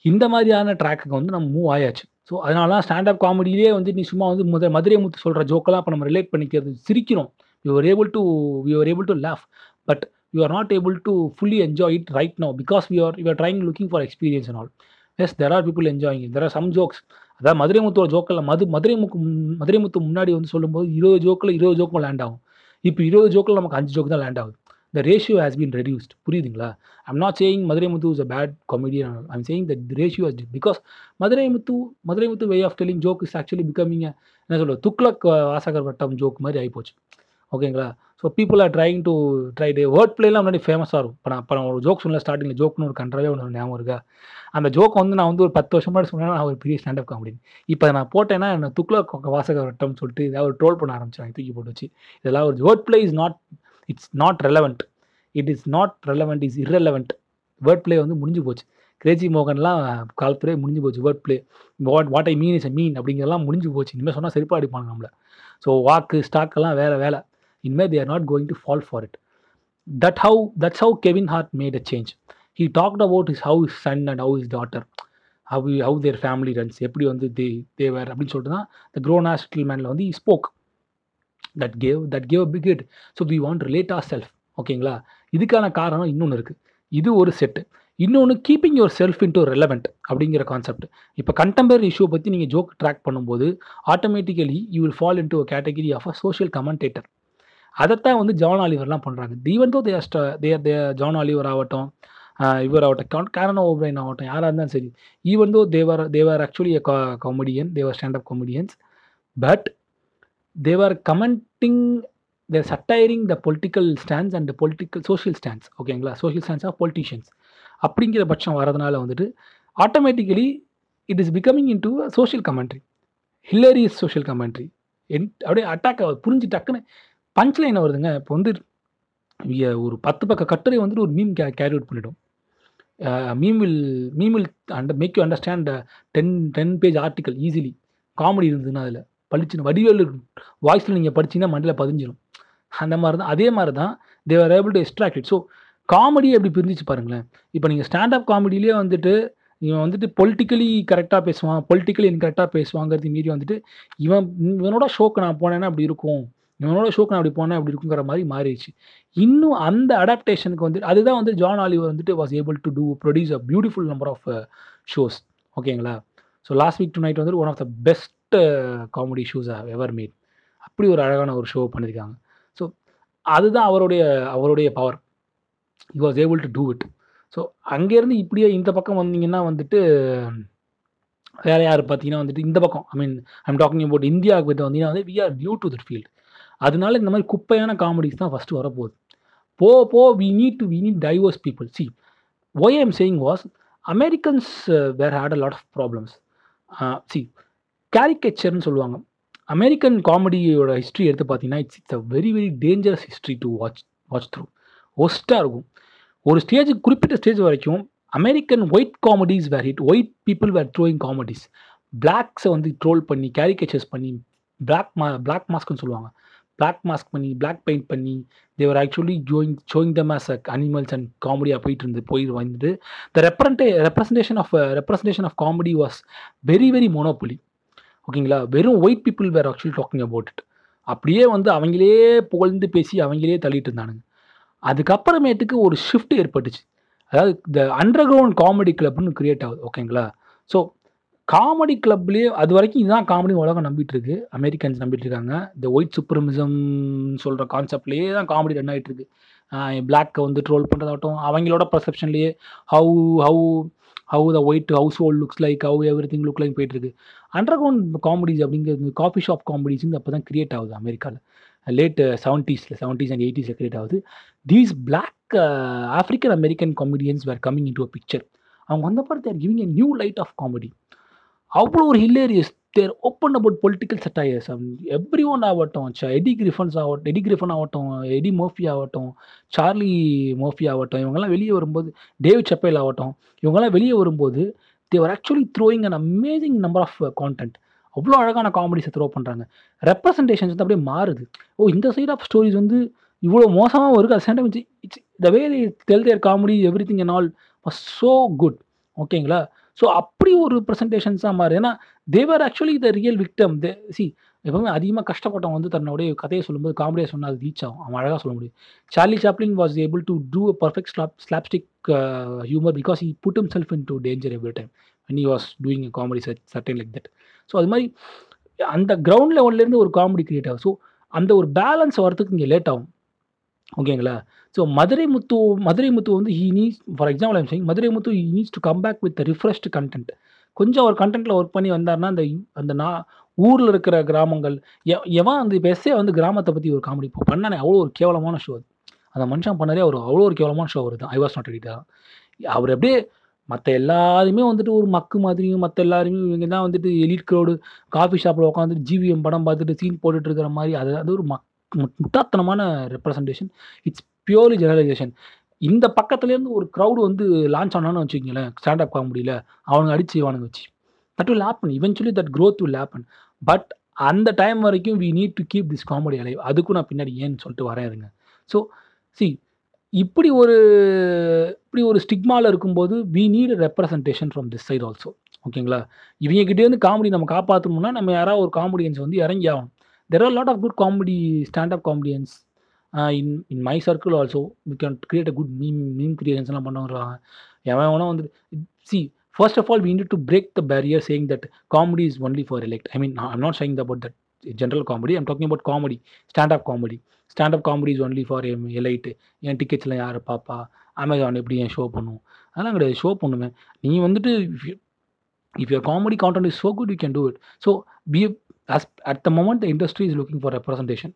இந்த மாதிரியான ட்ராக்குக்கு வந்து நம்ம மூவ் ஆயாச்சு. ஸோ அதனால தான் ஸ்டாண்டப் காமெடியிலே வந்து நீ சும்மா வந்து முத மதுரை முத்து சொல்கிற ஜோக்கெல்லாம் இப்போ நம்ம ரிலேட் பண்ணிக்கிறது சிரிக்கிறோம். You are able to you are able to laugh but you are not able to fully enjoy it right no because you are you are trying looking for experience and all as there are people enjoying there are some jokes அதாவது மதுரை முத்தோட ஜோக்கில் மது மதுரை முக்கு மதுரை முத்து முன்னாடி வந்து சொல்லும்போது இருபது ஜோக்கில் இருபது ஜோக்கும் லேண்ட் ஆகும். இப்போ இருபது ஜோக்கில் நமக்கு அஞ்சு ஜோக்கு தான் லேண்ட் ஆகுது. The ratio has been reduced புரியுதுங்களா? I'm not saying Madurai Muthu is a bad comedian I'm saying that ratio has because Madurai Muthu Madurai Muthu way of telling joke is actually becoming என்ன சொல்கிறது துக்ளக் வாசகர் வட்டம் ஜோக் மாதிரி ஆகிப்போச்சு ஓகேங்களா? So people are trying to try the word பிளேலாம் முன்னாடி ஃபேமஸாக இருக்கும். இப்போ நான் இப்போ நான் ஒரு ஜோக் சொன்னேன் ஸ்டார்டிங்கில் ஜோக்னு ஒரு கன்றாவே ஒன்று ஞாபகம் இருக்கா? அந்த ஜோக் வந்து நான் வந்து ஒரு பத்து வருஷம் முன்னாடி சொன்னேன்னா நான் ஒரு பெரிய ஸ்டாண்டப் காமெடி இப்போ நான் போட்டேன்னா என்ன துக்ளக் வாசகர் வட்டம் சொல்லிட்டு ஏதாவது ஒரு ட்ரோல் பண்ண ஆரம்பிச்சாங்க தூக்கி போட்டு வச்சு. இதெல்லாம் ஒரு word play is not it's not relevant it is not relevant is irrelevant. Word play வந்து முடிஞ்சு போச்சு. கிரேஜி மோகன்லாம் காலத்துலேயே முடிஞ்சு போச்சு word play what what I mean is a mean அப்படிங்கிறதெல்லாம் முடிஞ்சு போச்சு. இனிமேல் சொன்னால் செருப்பா அடிப்பாங்க ஸோ வாக்கு ஸ்டாக்கெல்லாம் வேறு வேலை. இனிமேல் they are not going to fall for it that how that's how Kevin Hart made a change he talked about his how his son and how his daughter how how their family runs எப்படி வந்து தே தேவர் அப்படின்னு சொல்லிட்டு தான் த grown ass மேனில் வந்து spoke that gave that gave gave a so we want relate our self ஓகேங்களா இதுக்கான காரணம் இன்னொன்று இருக்குது இது ஒரு செட்டு இன்னொன்று keeping your self into relevant அப்படிங்கிற கான்செப்ட் இப்போ கண்டெம்பரரி இஷ்யூ பற்றி நீங்கள் ஜோக் ட்ராக் பண்ணும்போது automatically you will fall into category category of a social commentator அதைத்தான் வந்து ஜான் ஆலிவர்லாம் பண்ணுறாங்க ஈவன் தோ தேர் தேர் தே ஜான் ஆலிவர் ஆகட்டும் இவர் ஆகட்டும் கேரனோ ஓப்ரைன் ஆகட்டும் யாராக இருந்தாலும் சரி. Even though they were they were actually comedian they were standup comedians but they were commenting their satiring the political stands and political social stands ஓகேங்களா சோஷியல் ஸ்டாண்ட்ஸ் ஆஃப் பொலிட்டிஷியன்ஸ் அப்படிங்கிற பட்சம் வரதுனால வந்துட்டு automatically it is becoming into social commentary hilarious social commentary and அப்படியே அட்டாக் ஆகுது புரிஞ்சு டக்குன்னு பஞ்ச் லைன் வருதுங்க. இப்போ வந்து ஒரு பத்து பக்க கட்டுரை வந்துட்டு ஒரு மீம் கே கேரி அவுட் பண்ணிடும். Meme will meme will under make you understand ten ten page article easily comedy இருந்ததுன்னா அதில். பளிச்சுன்னு வடிவேல் வாய்ஸில் நீங்கள் படிச்சீங்கன்னா மண்டியில் பதிஞ்சிடும் அந்த மாதிரி தான் அதே மாதிரி தான் they were able to extract it so comedy எப்படி பிரிஞ்சிச்சு பாருங்களேன். இப்போ நீங்கள் ஸ்டாண்டப் காமெடியிலே வந்துட்டு இவன் வந்துட்டு பொலிட்டிக்கலி கரெக்டாக பேசுவான் பொலிட்டிக்கலி இன்கரெக்டாக பேசுவாங்கிறது மீறி வந்துட்டு இவன் இவனோட ஷோக்கு நான் போனேன்னா அப்படி இருக்கும். இவனோட ஷோக்கு நான் அப்படி போனேன் அப்படி இருக்குங்கிற மாதிரி மாறிடுச்சு. இன்னும் அந்த அடாப்டேஷனுக்கு வந்துட்டு அதுதான் வந்து ஜான் ஆலிவர் வந்துட்டு was able to do produce a beautiful number of shows ஓகேங்களா so last week tonight வந்துட்டு one of the best comedy shoes shows ever made அப்படி ஒரு அழகான ஒரு ஷோ பண்ணியிருக்காங்க ஸோ அதுதான் அவருடைய அவருடைய power you was able to do it so அங்கேருந்து இப்படியே இந்த பக்கம் வந்தீங்கன்னா வந்துட்டு வேறு யார் பார்த்தீங்கன்னா வந்துட்டு இந்த பக்கம் I mean I'm talking about இந்தியாவுக்கு போய்ட்டு வந்தீங்கன்னா வந்து we are new to that field அதனால இந்த மாதிரி குப்பையான காமெடிஸ் தான் ஃபஸ்ட்டு வரப்போகுது. போ போ we need to we need diverse people see why I'm saying was Americans were had a lot of problems see கேரிகேச்சர்னு சொல்லுவாங்க. அமெரிக்கன் காமெடியோட ஹிஸ்ட்ரி எடுத்து பார்த்தீங்கன்னா it's it's a very very dangerous history to watch watch through ஒஸ்ட்டாக இருக்கும். ஒரு ஸ்டேஜ் குறிப்பிட்ட ஸ்டேஜ் வரைக்கும் American white comedies were hit white people were throwing comedies பிளாக்ஸை வந்து ட்ரோல் பண்ணி கேரிகேச்சர்ஸ் பண்ணி பிளாக் மா பிளாக் மாஸ்க்னு சொல்லுவாங்க. பிளாக் மாஸ்க் பண்ணி பிளாக் பெயிண்ட் பண்ணி they were actually ஜோயிங் showing them as a animals and காமெடியாக போயிட்டு இருந்து போய் வந்துட்டு the ரெப்ரண்டே representation of representation of comedy was very very monopoly ஓகேங்களா? வெறும் white people were actually talking about it அப்படியே வந்து அவங்களே புகழ்ந்து பேசி அவங்களே தள்ளிட்டு இருந்தானுங்க. அதுக்கப்புறமேட்டுக்கு ஒரு ஷிஃப்ட் ஏற்பட்டுச்சு. அதாவது இந்த அண்டர் கிரவுண்ட் காமெடி கிளப்னு கிரியேட் ஆகுது ஓகேங்களா? ஸோ காமெடி கிளப்லேயே அது வரைக்கும் இதுதான் காமெடி உலகம் நம்பிட்டு இருக்கு. அமெரிக்கன்ஸ் நம்பிட்டு இருக்காங்க. இந்த ஒயிட் சுப்ரமிசம் சொல்கிற கான்செப்ட்லேயே தான் காமெடி ரன் ஆகிட்டு இருக்கு. பிளாக்கை வந்து ட்ரோல் பண்ணுறதாகட்டும் அவங்களோட பர்செப்ஷன்லேயே how how how the white household looks like how everything look like போயிட்டுருக்கு. அண்டர் கிரவுண்ட் காமெடிஸ் அப்படிங்கிறது காஃபி ஷாப் காமெடிஸ் அப்போ தான் கிரியேட் ஆகுது அமெரிக்காவில் லேட் செவன்ட்டீஸில் செவன்ட்டீஸ் அண்ட் எயிட்டிஸில் கிரியேட் ஆகுது. These black African American comedians were coming into a picture அவங்க வந்தப்போ they're giving a new light of comedy அவ்வளோ ஒரு hilarious they're open about political satires everyone ஆகட்டும் எடி கிரிஃபன்ஸ் ஆகட்டும் எடி கிரிஃபன் ஆகட்டும் எடி மோஃபி ஆகட்டும் சார்லி மோஃபி ஆகட்டும் இவங்கெல்லாம் வெளியே வரும்போது டேவிட் செப்பேல் ஆகட்டும் இவங்கெல்லாம் வெளியே வரும்போது they were actually throwing an amazing number of content அவ்வளோ அழகான காமெடிஸை த்ரோ பண்ணுறாங்க ரெப்ரசன்டேஷன்ஸ் வந்து அப்படியே மாறுது. ஓ இந்த சைட் ஆஃப் ஸ்டோரிஸ் வந்து இவ்வளோ மோசமாக இருக்குது அது சேண்டம் it's the way tell their comedy everything and all was so good ஓகேங்களா ஸோ அப்படி ஒரு ப்ரெசன்டேஷன்ஸாக மாறு ஏன்னா they were actually the real victim they C எப்பவுமே அதிகமாக கஷ்டப்பட்டவங்க வந்து தன்னுடைய கதையை சொல்லும்போது காமெடியாக சொன்னால் அது ரீச் ஆகும். அவன் அழகாக சொல்ல முடியும். Charlie Chaplin was able to do a perfect slap slapstick humour because he put himself into danger every time when he was doing a comedy certain like that so அது மாதிரி அந்த கிரவுண்ட் லெவல்லேருந்து ஒரு காமெடி கிரியேட் ஆகும் ஸோ அந்த ஒரு பேலன்ஸ் வரதுக்கு இங்கே லேட் ஆகும். ஓகேங்களா ஸோ மதுரை முத்து மதுரை முத்து வந்து he needs for example I'm saying Madurai Muthu he needs to come back with refreshed content கொஞ்சம் அவர் கண்டென்ட்டில் ஒர்க் பண்ணி வந்தார்னா அந்த அந்த நான் ஊரில் இருக்கிற கிராமங்கள் எவன் அந்த பெஸ்ஸே வந்து கிராமத்தை பற்றி ஒரு காமெடி பண்ணானே அவ்வளோ ஒரு கேவலமான ஷோ அது. அந்த மனுஷன் பண்ணதே அவர் அவ்வளோ ஒரு கேவலமான ஷோ வருது ஐ வாஸ் நாட் ரெடி அவர் அப்படியே மற்ற எல்லாருமே வந்துட்டு ஒரு மக்கு மாதிரியும் மற்ற எல்லாருமே இவங்க தான் வந்துட்டு எலிட் க்ரௌடு காஃபி ஷாப்பில் உட்காந்துட்டு ஜிவிஎம் படம் பார்த்துட்டு சீன் போட்டுட்டு இருக்கிற மாதிரி அது அது ஒரு மக் முட்டாத்தனமான ரெப்ரசன்டேஷன் இட்ஸ் பியூர்லி ஜெனரலைசேஷன் இந்த பக்கத்துலேருந்து ஒரு க்ரௌடு வந்து லான்ச் ஆனான்னு வச்சுக்கோங்களேன் ஸ்டாண்டப் காமெடியில் அவனுங்க அடிச்சு இவனுங்க வச்சு. That will happen eventually that growth will happen but அந்த டைம் வரைக்கும் we need to keep this comedy alive அதுக்கும் நான் பின்னாடி ஏன்னு சொல்லிட்டு வரேன் ஸோ சி இப்படி ஒரு இப்படி ஒரு ஸ்டிக்மாவில் இருக்கும்போது we need representation from this side also ஓகேங்களா இவங்ககிட்டேருந்து காமெடி நம்ம காப்பாற்றணும்னா நம்ம யாராவது ஒரு காமெடியன்ஸ் வந்து இறங்கி ஆகணும். There are lot of good comedy standup comedians in in my circle also we can create a good meme meme கிரியேஷன்ஸ்லாம் பண்ணுறாங்க எவன் வேணா வந்து see first of all we need to break the barrier saying that comedy is only for elite I mean I'm not saying about that general comedy I'm talking about comedy standup comedy standup comedy is only for elite என் டிக்கெட்ஸ்லாம் யார் பாப்பா அமேசான் எப்படி என் ஷோ பண்ணும்? அதெல்லாம் கிடையாது ஷோ பண்ணுவேன். நீ வந்துட்டு if your comedy content is so good you can do it so be as at the moment the industry is looking for representation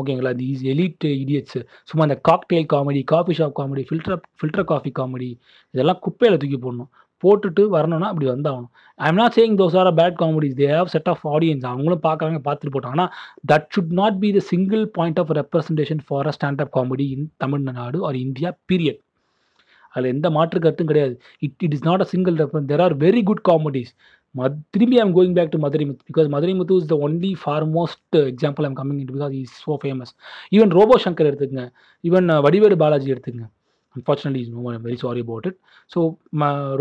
ஓகேங்களா? தீஸ் எலிட் இடியட்ஸ் சும்மா அந்த cocktail comedy coffee shop comedy filter filter coffee comedy இதெல்லாம் குப்பையில் தூக்கி போடணும். போட்டுட்டு வரணும்னா அப்படி வந்தாகணும். I am not saying those are bad comedies they have set of audience அவங்களும் பார்க்குறாங்க பார்த்துட்டு போட்டாங்கன்னா that should not be the single point of representation for a standup comedy in Tamil Nadu or India period அதில் எந்த மாற்று கருத்தும் கிடையாது. It it is not a single reference there are very good comedies மத் திரும்பி I'm going back to Madurai Muthu because Madurai Muthu is the only for most example I'm coming in because is so famous even Robo Shankar எடுத்துக்கங்க. ஈவன் வடிவேடு பாலாஜி எடுத்துக்கங்க. Unfortunately is no very sorry about it so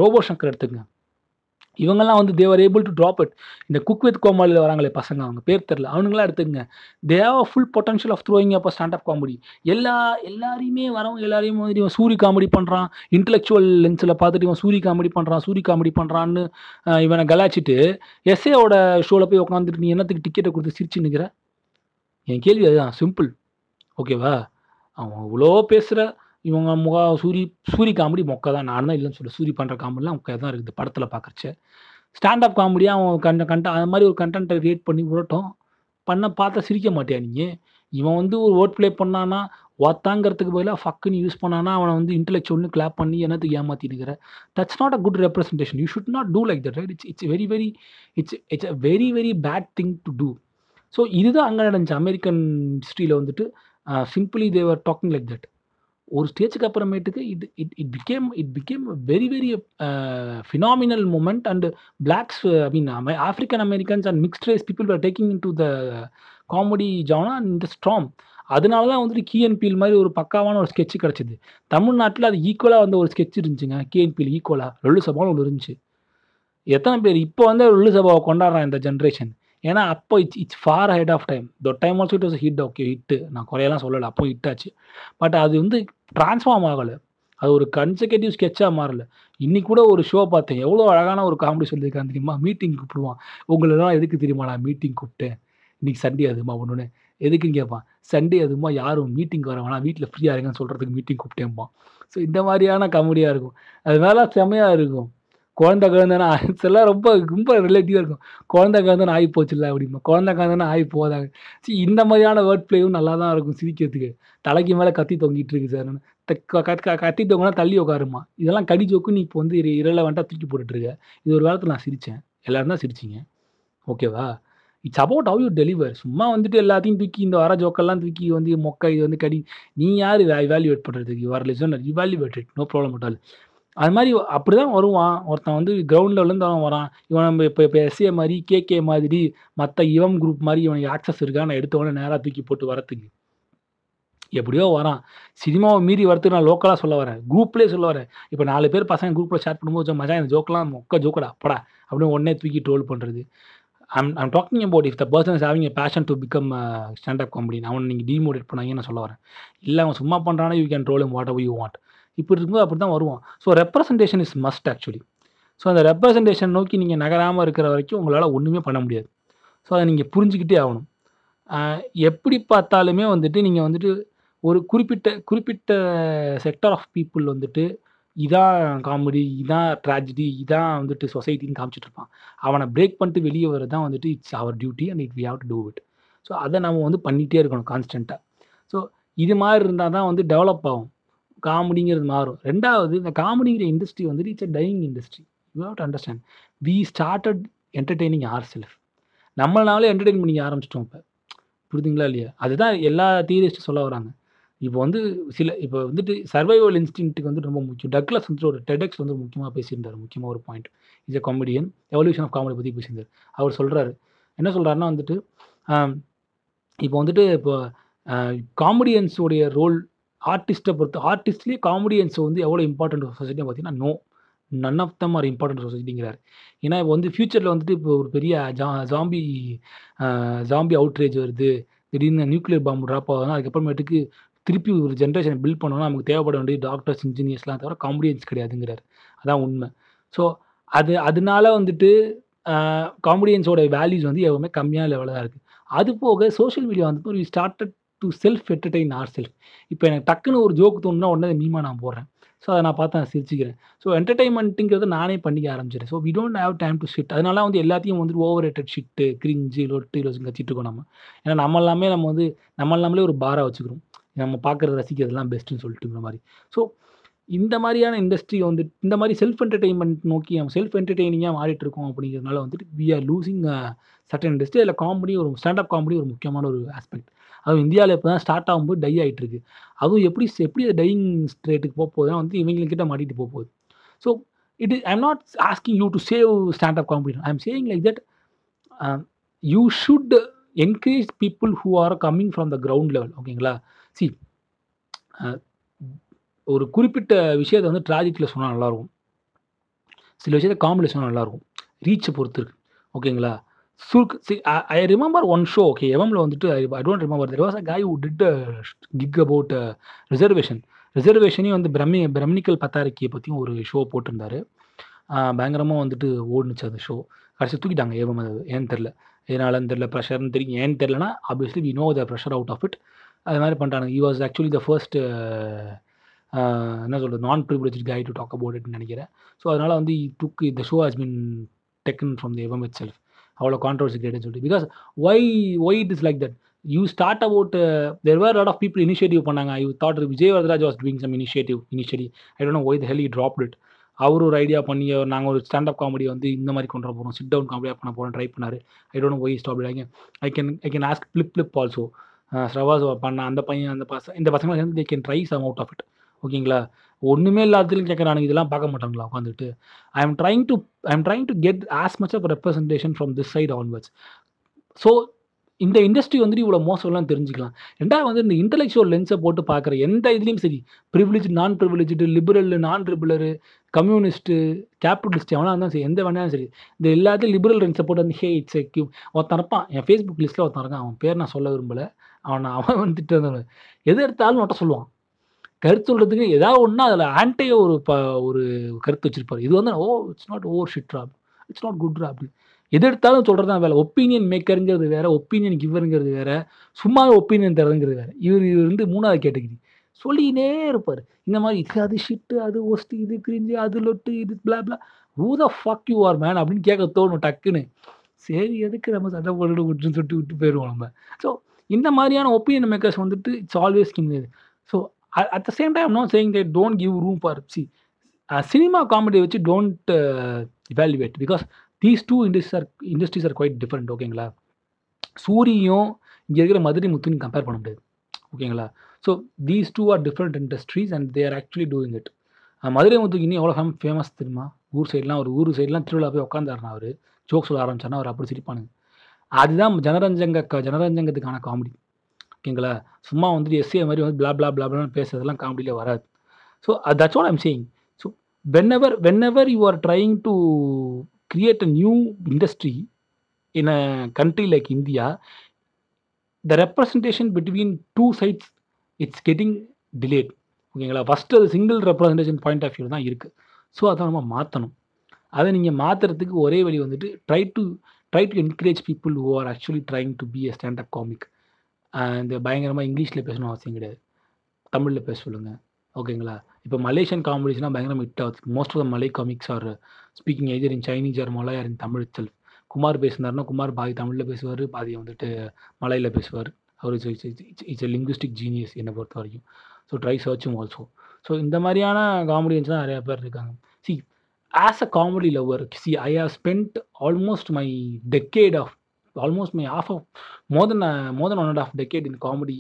Robo Shankar எடுத்துக்கங்க. இவங்கெல்லாம் வந்து they were able to drop it இந்த குக் வித் கோமாளியில் வராங்களே பசங்க அவங்க பேர் தெரில அவனுங்களாம் எடுத்துக்கங்க. They were full potential of throwing அப்போ ஸ்டாண்டப் காமெடி எல்லா எல்லாரையுமே வரவங்க எல்லாரையும் மாதிரி இவன் சூரி காமெடி பண்ணுறான் இன்டலெக்சுவல் லென்ஸில் பார்த்துட்டு இவன் சூரி காமெடி பண்ணுறான் சூரி காமெடி பண்ணுறான்னு இவனை கலாச்சிட்டு எஸ்ஏவோட ஷோவில் போய் உட்காந்துட்டு நீ என்னத்துக்கு டிக்கெட்டை கொடுத்து சிரிச்சு நிற்கிற என் கேள்வி அதுதான். சிம்பிள் ஓகேவா அவன் இவ்வளோ பேசுகிற இவங்க முக சூரி சூரி காமெடி மொக்க தான். நான் தான் இல்லைன்னு சொல்ல. சூரி பண்ணுற காமெடிலாம் மொக்க தான் இருக்குது படத்தில் பார்க்குறச்ச ஸ்டாண்டப் காமெடியாக அவன் கண்ட கண்ட அது மாதிரி ஒரு கண்டென்ட்டை க்ரியேட் பண்ணி விடட்டும். பண்ண பார்த்தா சிரிக்க மாட்டியா நீங்கள் இவன் வந்து ஒரு ஓட் ப்ளே பண்ணான்னா ஒத்தாங்கிறதுக்கு பதிலாக ஃபக்குன்னு யூஸ் பண்ணானா அவனை வந்து இன்டெலெக்சுவல்னு கிளாப் பண்ணி என்னத்துக்கு ஏமாற்றினுக்கிற that's not a good representation you should not do like that right it's it's very very it's it's a very very bad thing to do so இதுதான் அங்கே நடந்துச்சு. அமெரிக்கன் ஹிஸ்ட்ரியில் வந்துட்டு simply they were talking like that ஒரு ஸ்டேஜுக்கு அப்புறமேட்டுக்கு it it it became it became very very phenomenal moment and blacks I mean African Americans and mixed race people are taking in to the comedy ஜானா இந்த ஸ்ட்ராங் அதனால தான் வந்துட்டு கீஎன்பீல் மாதிரி ஒரு பக்காவான ஒரு ஸ்கெட்ச் கிடச்சிது. தமிழ்நாட்டில் அது ஈக்குவலாக வந்த ஒரு ஸ்கெட்ச் இருந்துச்சுங்க. கீஎன்பியில் ஈக்குவலாக லொல்லு சபான்னு ஒன்று இருந்துச்சு. எத்தனை பேர் இப்போ வந்து லொல்லு சபாவை கொண்டாடுறான் இந்த ஜென்ரேஷன் ஏன்னா அப்போ it's it's for head of time though time also it was hit okay hit நான் குறையெல்லாம் சொல்லலை. அப்போ ஹிட் ஆச்சு. பட் அது வந்து ட்ரான்ஸ்ஃபார்ம் ஆகலை. அது ஒரு கன்செகட்டிவ் ஸ்கெட்சாக மாறல. இன்னைக்கு கூட ஒரு ஷோ பார்த்தேன். எவ்வளோ அழகான ஒரு காமெடி சொல்லியிருக்கான் தெரியுமா? மீட்டிங் கூப்பிடுவான். உங்களெல்லாம் எதுக்கு தெரியுமா நான் மீட்டிங் கூப்பிட்டேன்? இன்னைக்கு சண்டே அதுமா? ஒன்று எதுக்குன்னு கேட்பான். சண்டே அதுமா? யாரும் மீட்டிங் வர வேணாம். வீட்டில் ஃப்ரீயாக இருங்கன்னு சொல்கிறதுக்கு மீட்டிங் கூப்பிட்டேன்பான். ஸோ இந்த மாதிரியான காமெடியாக இருக்கும். அது மேலே செம்மையாக இருக்கும். குழந்த குழந்தைனா எல்லாம் ரொம்ப ரொம்ப ரிலேட்டிவாக இருக்கும். குழந்த குழந்தைன்னு ஆகி போச்சுல்ல அப்படிமா குழந்த குழந்தைன்னு ஆகி போதாங்க சரி இந்த மாதிரியான வேர்ட் பிளேயும் நல்லா தான் இருக்கும் சிரிக்கிறதுக்கு. தலைக்கு மேலே கத்தி தொங்கிட்டு இருக்கு சார் த- க- க- கத்தி தொங்கினா தள்ளி உட்காருமா இதெல்லாம் கடி ஜோக்கு நீ இப்போ வந்து இரலவெண்ட்டாக தூக்கி போட்டுட்ருக்க இது ஒரு காலத்தில் நான் சிரித்தேன் எல்லோரும் தான் சிரிச்சிங்க. ஓகேவா it's about how you deliver சும்மா வந்துட்டு எல்லாத்தையும் தூக்கி இந்த வர ஜோக்கெல்லாம் தூக்கி வந்து மொக்க இது வந்து கடி. நீ யார்? வேல்யூவேட் பண்ணுறதுக்கு you are listener evaluated no problem at all அது மாதிரி அப்படிதான் வருவான். ஒருத்தன் வந்து கிரவுண்ட் லெவலேருந்து அவன் வரான். இவன் நம்ம இப்போ இப்போ எஸ்ஏ மாதிரி கேகே மாதிரி மற்ற இவம் குரூப் மாதிரி இவனுக்கு ஆக்சஸ் இருக்கா நான் எடுத்தவொடனே நேராக தூக்கி போட்டு வரத்துக்கு. எப்படியோ வரான். சினிமாவை மீறி வரத்துக்கு நான் லோக்கலாக சொல்ல வரேன். குரூப்லேயே சொல்ல வரேன். இப்போ நாலு பேர் பசங்க குரூப்பில் ஷேர் பண்ணும்போது மஜா இந்த ஜோக்கெலாம் மொக்க ஜோக்கடா படா. அப்படின்னு உடனே தூக்கி ட்ரோல் பண்ணுறது I'm I'm talking about if the person is having a passion to become standup comedy அவன் நீங்கள் டிமோட்டிவேட் பண்ணாங்கன்னு நான் சொல்ல வரேன். இல்லை அவன் சும்மா பண்ணுறானா you can troll whatever you want இப்படி இருக்கும்போது அப்படி தான் வருவோம். So representation is must actually so அந்த ரெப்ரசன்டேஷன் நோக்கி நீங்கள் நகராமல் இருக்கிற வரைக்கும் உங்களால் ஒன்றுமே பண்ண முடியாது. ஸோ அதை நீங்கள் புரிஞ்சுக்கிட்டே ஆகணும். எப்படி பார்த்தாலுமே வந்துட்டு நீங்கள் வந்துட்டு ஒரு குறிப்பிட்ட குறிப்பிட்ட செக்டர் ஆஃப் பீப்புள் வந்துட்டு இதான் காமெடி இதான் ட்ராஜடி இதான் வந்துட்டு சொசைட்டின்னு காமிச்சிட்டு இருப்பான். அவனை பிரேக் பண்ணிட்டு வெளியே வர தான் வந்துட்டு it's our duty and it we have to do it so அதை நம்ம வந்து பண்ணிகிட்டே இருக்கணும் கான்ஸ்டண்ட்டாக ஸோ இது மாதிரி இருந்தால் தான் வந்து டெவலப் ஆகும். காமெடிங்கிறது மாறும். ரெண்டாவது இந்த காமெடிங்கிற இண்டஸ்ட்ரி வந்துட்டு it's a dying industry you have to understand we started entertaining our self நம்மளாலே entertain பண்ணிக்க ஆரம்பிச்சிட்டோம் இப்போ. புரியுதுங்களா இல்லையா? அதுதான் எல்லா தியரிஸ்ட்டும் சொல்ல வராங்க. இப்போ வந்து சில இப்போ வந்துட்டு சர்வைவல் இன்ஸ்டிங்க்ட்டுக்கு வந்து ரொம்ப முக்கியம். டக்ளஸ் வந்துட்டு ஒரு டெடெக்ஸ் வந்து முக்கியமாக பேசியிருந்தார். முக்கியமாக ஒரு point is a comedian evolution of comedy பற்றி பேசியிருந்தார். அவர் சொல்கிறாரு என்ன சொல்கிறாருன்னா வந்துட்டு இப்போ வந்துட்டு இப்போ காமெடியன்ஸுடைய ரோல் ஆர்டிஸ்ட்டை பொறுத்து ஆர்டிஸ்ட்லேயே காமெடியன்ஸ் வந்து எவ்வளோ இம்பார்ட்டன்ட் சொசைட்டி பார்த்தீங்கன்னா no none of them are important சொசைட்டிங்கிறார் ஏன்னா இப்போ வந்து ஃப்யூச்சரில் வந்துட்டு இப்போ ஒரு பெரிய ஜா ஜாம்பி ஜாம்பி அவுட்ரேஜ் வருது. திடீர்னு நியூக்ளியர் பாம்பு ட்ராப் ஆகுதுன்னா அதுக்கப்புறமேட்டுக்கு திருப்பி ஒரு ஜென்ரேஷனை பில்ட் பண்ணோம்னா நமக்கு தேவைப்பட வேண்டிய டாக்டர்ஸ் இன்ஜினியர்ஸ்லாம் தவிர காமெடியன்ஸ் கிடையாதுங்கிறார். அதான் உண்மை. ஸோ அது அதனால வந்துட்டு காமெடியன்ஸோட வேல்யூஸ் வந்து எவ்வளவுமே கம்மியான லெவலில் தான் இருக்குது அது போக சோஷியல் மீடியா வந்து ஒரு started to self entertain our self இப்போ எனக்கு டக்குன்னு ஒரு ஜோக் தோணுன்னா உடனே மீமா நான் போடுறேன். ஸோ அதை நான் பார்த்து நான் சிரிச்சுக்கிறேன். ஸோ என்டர்டைன்மெண்ட்டுங்கிறத நானே பண்ணிக்க ஆரம்பிச்சிடுறேன் so we don't have time to shit அதனால வந்து எல்லாத்தையும் வந்து ஓவர் ரேட்டட் ஷிட்டு கிரிஞ்சு லொட்டு லொசுன்னு கத்திட்டு இருக்கோம் நம்ம. ஏன்னா நம்ம எல்லாமே நம்ம வந்து நம்ம எல்லாமே ஒரு பாராக வச்சுக்கிறோம். நம்ம பார்க்குறது ரசிக்கிறதுலாம் பெஸ்ட்டுன்னு சொல்லிட்டுங்கிற மாதிரி. ஸோ இந்த மாதிரியான இண்டஸ்ட்ரி வந்து இந்த மாதிரி செல்ஃப் என்டர்டெயின்மெண்ட் நோக்கி நம்ம செல்ஃப் என்டர்டெய்னிங்காக மாறிட்டு இருக்கோம் அப்படிங்கிறதுனால வந்துட்டு we are losing certain industry அதில் காமெடி ஒரு ஸ்டாண்டப் காமெடி ஒரு முக்கியமான ஒரு ஆஸ்பெக்ட் அதுவும் இந்தியாவில் இப்போ தான் ஸ்டார்ட் ஆகும்போது டை ஆகிட்டு இருக்கு அதுவும் எப்படி எப்படி அது டையிங் ஸ்ட்ரேட்டுக்கு போக போகுதுன்னா வந்து இவங்கக்கிட்ட மாட்டிட்டு போக போகுது. So it is I'm not asking you to save stand up comedy I am saying like that you should encourage people who are coming from the ground level ஓகேங்களா சி ஒரு குறிப்பிட்ட விஷயத்தை வந்து ட்ராஜிக்கில் சொன்னால் நல்லாயிருக்கும் சில விஷயத்தை காமெடியில் சொன்னால் நல்லாயிருக்கும் ரீச்சை பொறுத்து இருக்கு ஓகேங்களா சுருக்கு see I remember one show okay எவமில் வந்துட்டு I don't remember there was a guy who did a gig about reservation ரிசர்வேஷனையும் வந்து பிரம்மி பிரம்னிக்கல் பத்தாரிக்கியை பற்றியும் ஒரு ஷோ போட்டிருந்தாரு. பயங்கரமாக வந்துட்டு ஓடுனுச்சு அந்த ஷோ கடைசி தூக்கிட்டாங்க ஏவம் அது ஏன்னு தெரில எதனாலன்னு தெரில ப்ரெஷர்னு தெரியும். ஏன்னு தெரிலனா obviously we know the pressure out of it அது மாதிரி பண்ணிட்டாங்க he was actually the first என்ன சொல்கிறது நான் privilege guy to talk about இட்னு நினைக்கிறேன். ஸோ அதனால் வந்து took the show has been taken from the எவம் it self அவ்வளோ கான்ட்ரவர்சி கிரியேட்னு சொல்லிட்டு. Because why why it is like that you start about there were lot of people initiative பண்ணாங்க. I thought Vijay Varadaraj was doing some initiative initiative I don't why the hell he drop it அவர் ஒரு ஐடியா பண்ணி நாங்கள் ஒரு ஸ்டாண்டப் காமெடி வந்து இந்த மாதிரி கொண்டு வர போகிறோம் சிட் டவுன் காமெடியாக பண்ண போகிறோம் ட்ரை பண்ணார். I don't why stop I can I can I can ask Flip Flip also ஸ்ரவாஸ் பண்ண அந்த பையன் அந்த பசங்க இந்த பசங்களை சேர்ந்து they can try some out of it ஓகேங்களா ஒன்றுமே இல்லாததுலையும் கேட்குறானுங்க இதெல்லாம் பார்க்க மாட்டாங்களா உட்காந்துட்டு I am trying to I am trying to get as much of representation from this side onwards so இந்த இண்டஸ்ட்ரி வந்துட்டு இவ்வளோ மோசம்லாம் தெரிஞ்சுக்கலாம். ரெண்டாவது வந்து இந்த இன்டெலெக்சுவல் லென்ஸை போட்டு பார்க்குற எந்த இதுலேயும் சரி ப்ரிவிலேஜ் நான் ப்ரிவிலேஜ்டு லிபரல் நான் லிபரலு கம்யூனிஸ்ட்டு கேபிட்டலிஸ்ட் எவனா இருந்தாலும் சரி எந்த வேணாலும் சரி இந்த எல்லாத்தையும் லிபரல் லென்ஸை போட்டு வந்து ஹே இட்ஸ் கியூ ஒருத்தன் இருப்பான் என் ஃபேஸ்புக் லிஸ்ட்டில் ஒருத்தன் இருக்கான். அவன் பேர் நான் சொல்ல விரும்பலை. அவன் அவன் வந்துட்டு வந்தவன் எது எடுத்தாலும் மட்டும் சொல்லுவான். கருத்து சொல்கிறதுக்கு ஏதாவது ஒன்றா அதில் ஆன்டே ஒரு ப ஒரு கருத்து வச்சுருப்பார். இது வந்து ஓ இட்ஸ் நாட் ஓவர் ஷிட்ரா இட்ஸ் நாட் குட்ரா அப்படின்னு எது எடுத்தாலும் சொல்கிறது தான் வேலை. ஒப்பீனியன் மேக்கருங்கிறது வேற ஒப்பீனியன் கிவருங்கிறது வேற சும்மா ஒப்பீனியன் தரதுங்கிறது வேறு. இவர் இவர் வந்து மூணாவது கேட்டகிரி சொல்லினே இருப்பார். இந்த மாதிரி இது அது ஷிட்டு அது ஒஸ்ட்டு இது கிரிஞ்சு அது லொட்டு இது blah blah who the fuck you are man அப்படின்னு கேட்க தோணும் டக்குன்னு. சரி எதுக்கு நம்ம சண்டை போட்டு விட்டுன்னு சொல்லிட்டு விட்டு போயிடுவோம் நம்ம? ஸோ இந்த மாதிரியான ஒப்பீனியன் மேக்கர்ஸ் வந்துட்டு it's always king so at the same time not saying that don't give room for C cinema comedy வச்சு don't evaluate because these two industries are industries are quite different ஓகேங்களா சூரியும் இங்கே இருக்கிற மதுரை முத்துன்னு கம்பேர் பண்ண முடியாது ஓகேங்களா so these two are different industries and they're actually doing it Madurai முத்துக்கு இன்னும் எவ்வளோ ஃபேம் ஃபேமஸ் தெரியுமா? ஊர் சைட்லாம் ஒரு ஊர் சைட்லாம் திருவிழா போய் உட்காந்தாருனா அவர் ஜோக் சொல்ல ஆரம்பிச்சாருன்னா அவர் அப்படி சிரிப்பானுங்க. அதுதான் ஜனரஞ்சங்க ஜனரஞ்சங்கத்துக்கான காமெடி ஓகேங்களா? சும்மா வந்துட்டு எஸ்ஏ மாதிரி வந்து பிளா பிளா பிளா பிளான்னு காமெடியில் வராது. So that's what I'm saying so whenever whenever you are trying to create a new industry in a country like India the representation between two sides it's getting delayed ஓகேங்களா? ஃபஸ்ட்டு அது single representation point of view தான் இருக்குது ஸோ அதை நம்ம மாற்றணும் அதை நீங்கள் மாற்றுறதுக்கு ஒரே வழி வந்துட்டு try to try to encourage people who are actually trying to be a stand up comic இந்த பயங்கரமாக இங்கிலீஷில் பேசணும் அவசியம் கிடையாது. தமிழில் பேச சொல்லுங்கள் ஓகேங்களா இப்போ மலேசியன் காமெடிஸ்லாம் பயங்கரமாக ஹிட் ஆகுது. Most of the Malay comics are speaking either in Chinese or Malay or in Tamil self Kumar பேசினார்னா குமார் பாதி தமிழில் பேசுவார் பாதி வந்துட்டு மலையில் பேசுவார். அவர் it's it's a linguistic genius என்னை பொறுத்த வரைக்கும். ஸோ ட்ரை சர்ச்சும் ஆல்சோ ஸோ இந்த மாதிரியான காமெடியன்ஸ் தான் நிறையா பேர் இருக்காங்க. See as a comedy lover see I have spend almost my decade of almost my of of more than more than one and of decade in comedy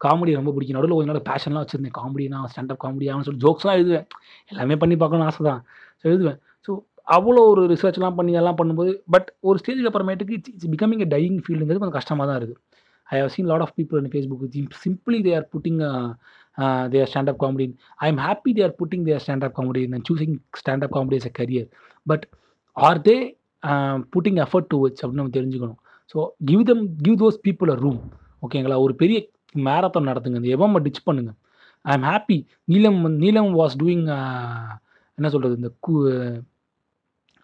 comedy ரொம்ப பிடிக்கும். நடுவில் கொஞ்ச நாள் பேஷன்லாம் வச்சுருந்தேன். காமெடினா ஸ்டாண்டப் காமெடி ஆகணும்னு சொல்லி ஜோக்ஸ்லாம் எழுதுவேன். எல்லாமே பண்ணி பார்க்கணும்னு ஆசை தான். ஸோ எழுதுவேன். ஸோ அவ்வளோ ஒரு ரிசர்ச்லாம் பண்ணி எல்லாம் பண்ணும்போது பட் ஒரு ஸ்டேஜுக்கு அப்புறமேட்டுக்கு it's it's becoming a dying ஃபீல்டுங்கிறது கொஞ்சம் கஷ்டமாக தான் இருக்குது I have seen lot of people in Facebook simply they are putting their standup comedy I am happy they are putting their standup comedy and choosing standup comedy is a career but are they putting effort to watch அப்படின்னு நம்ம தெரிஞ்சுக்கணும். So give them give those people a room ஓகேங்களா ஒரு பெரிய மேரத்தான் நடத்துங்க. இந்த எவம் டிச் பண்ணுங்க. ஐ எம் ஹாப்பி நீலம் நீலம் வாஸ் டூயிங் uh, என்ன சொல்கிறது இந்த கு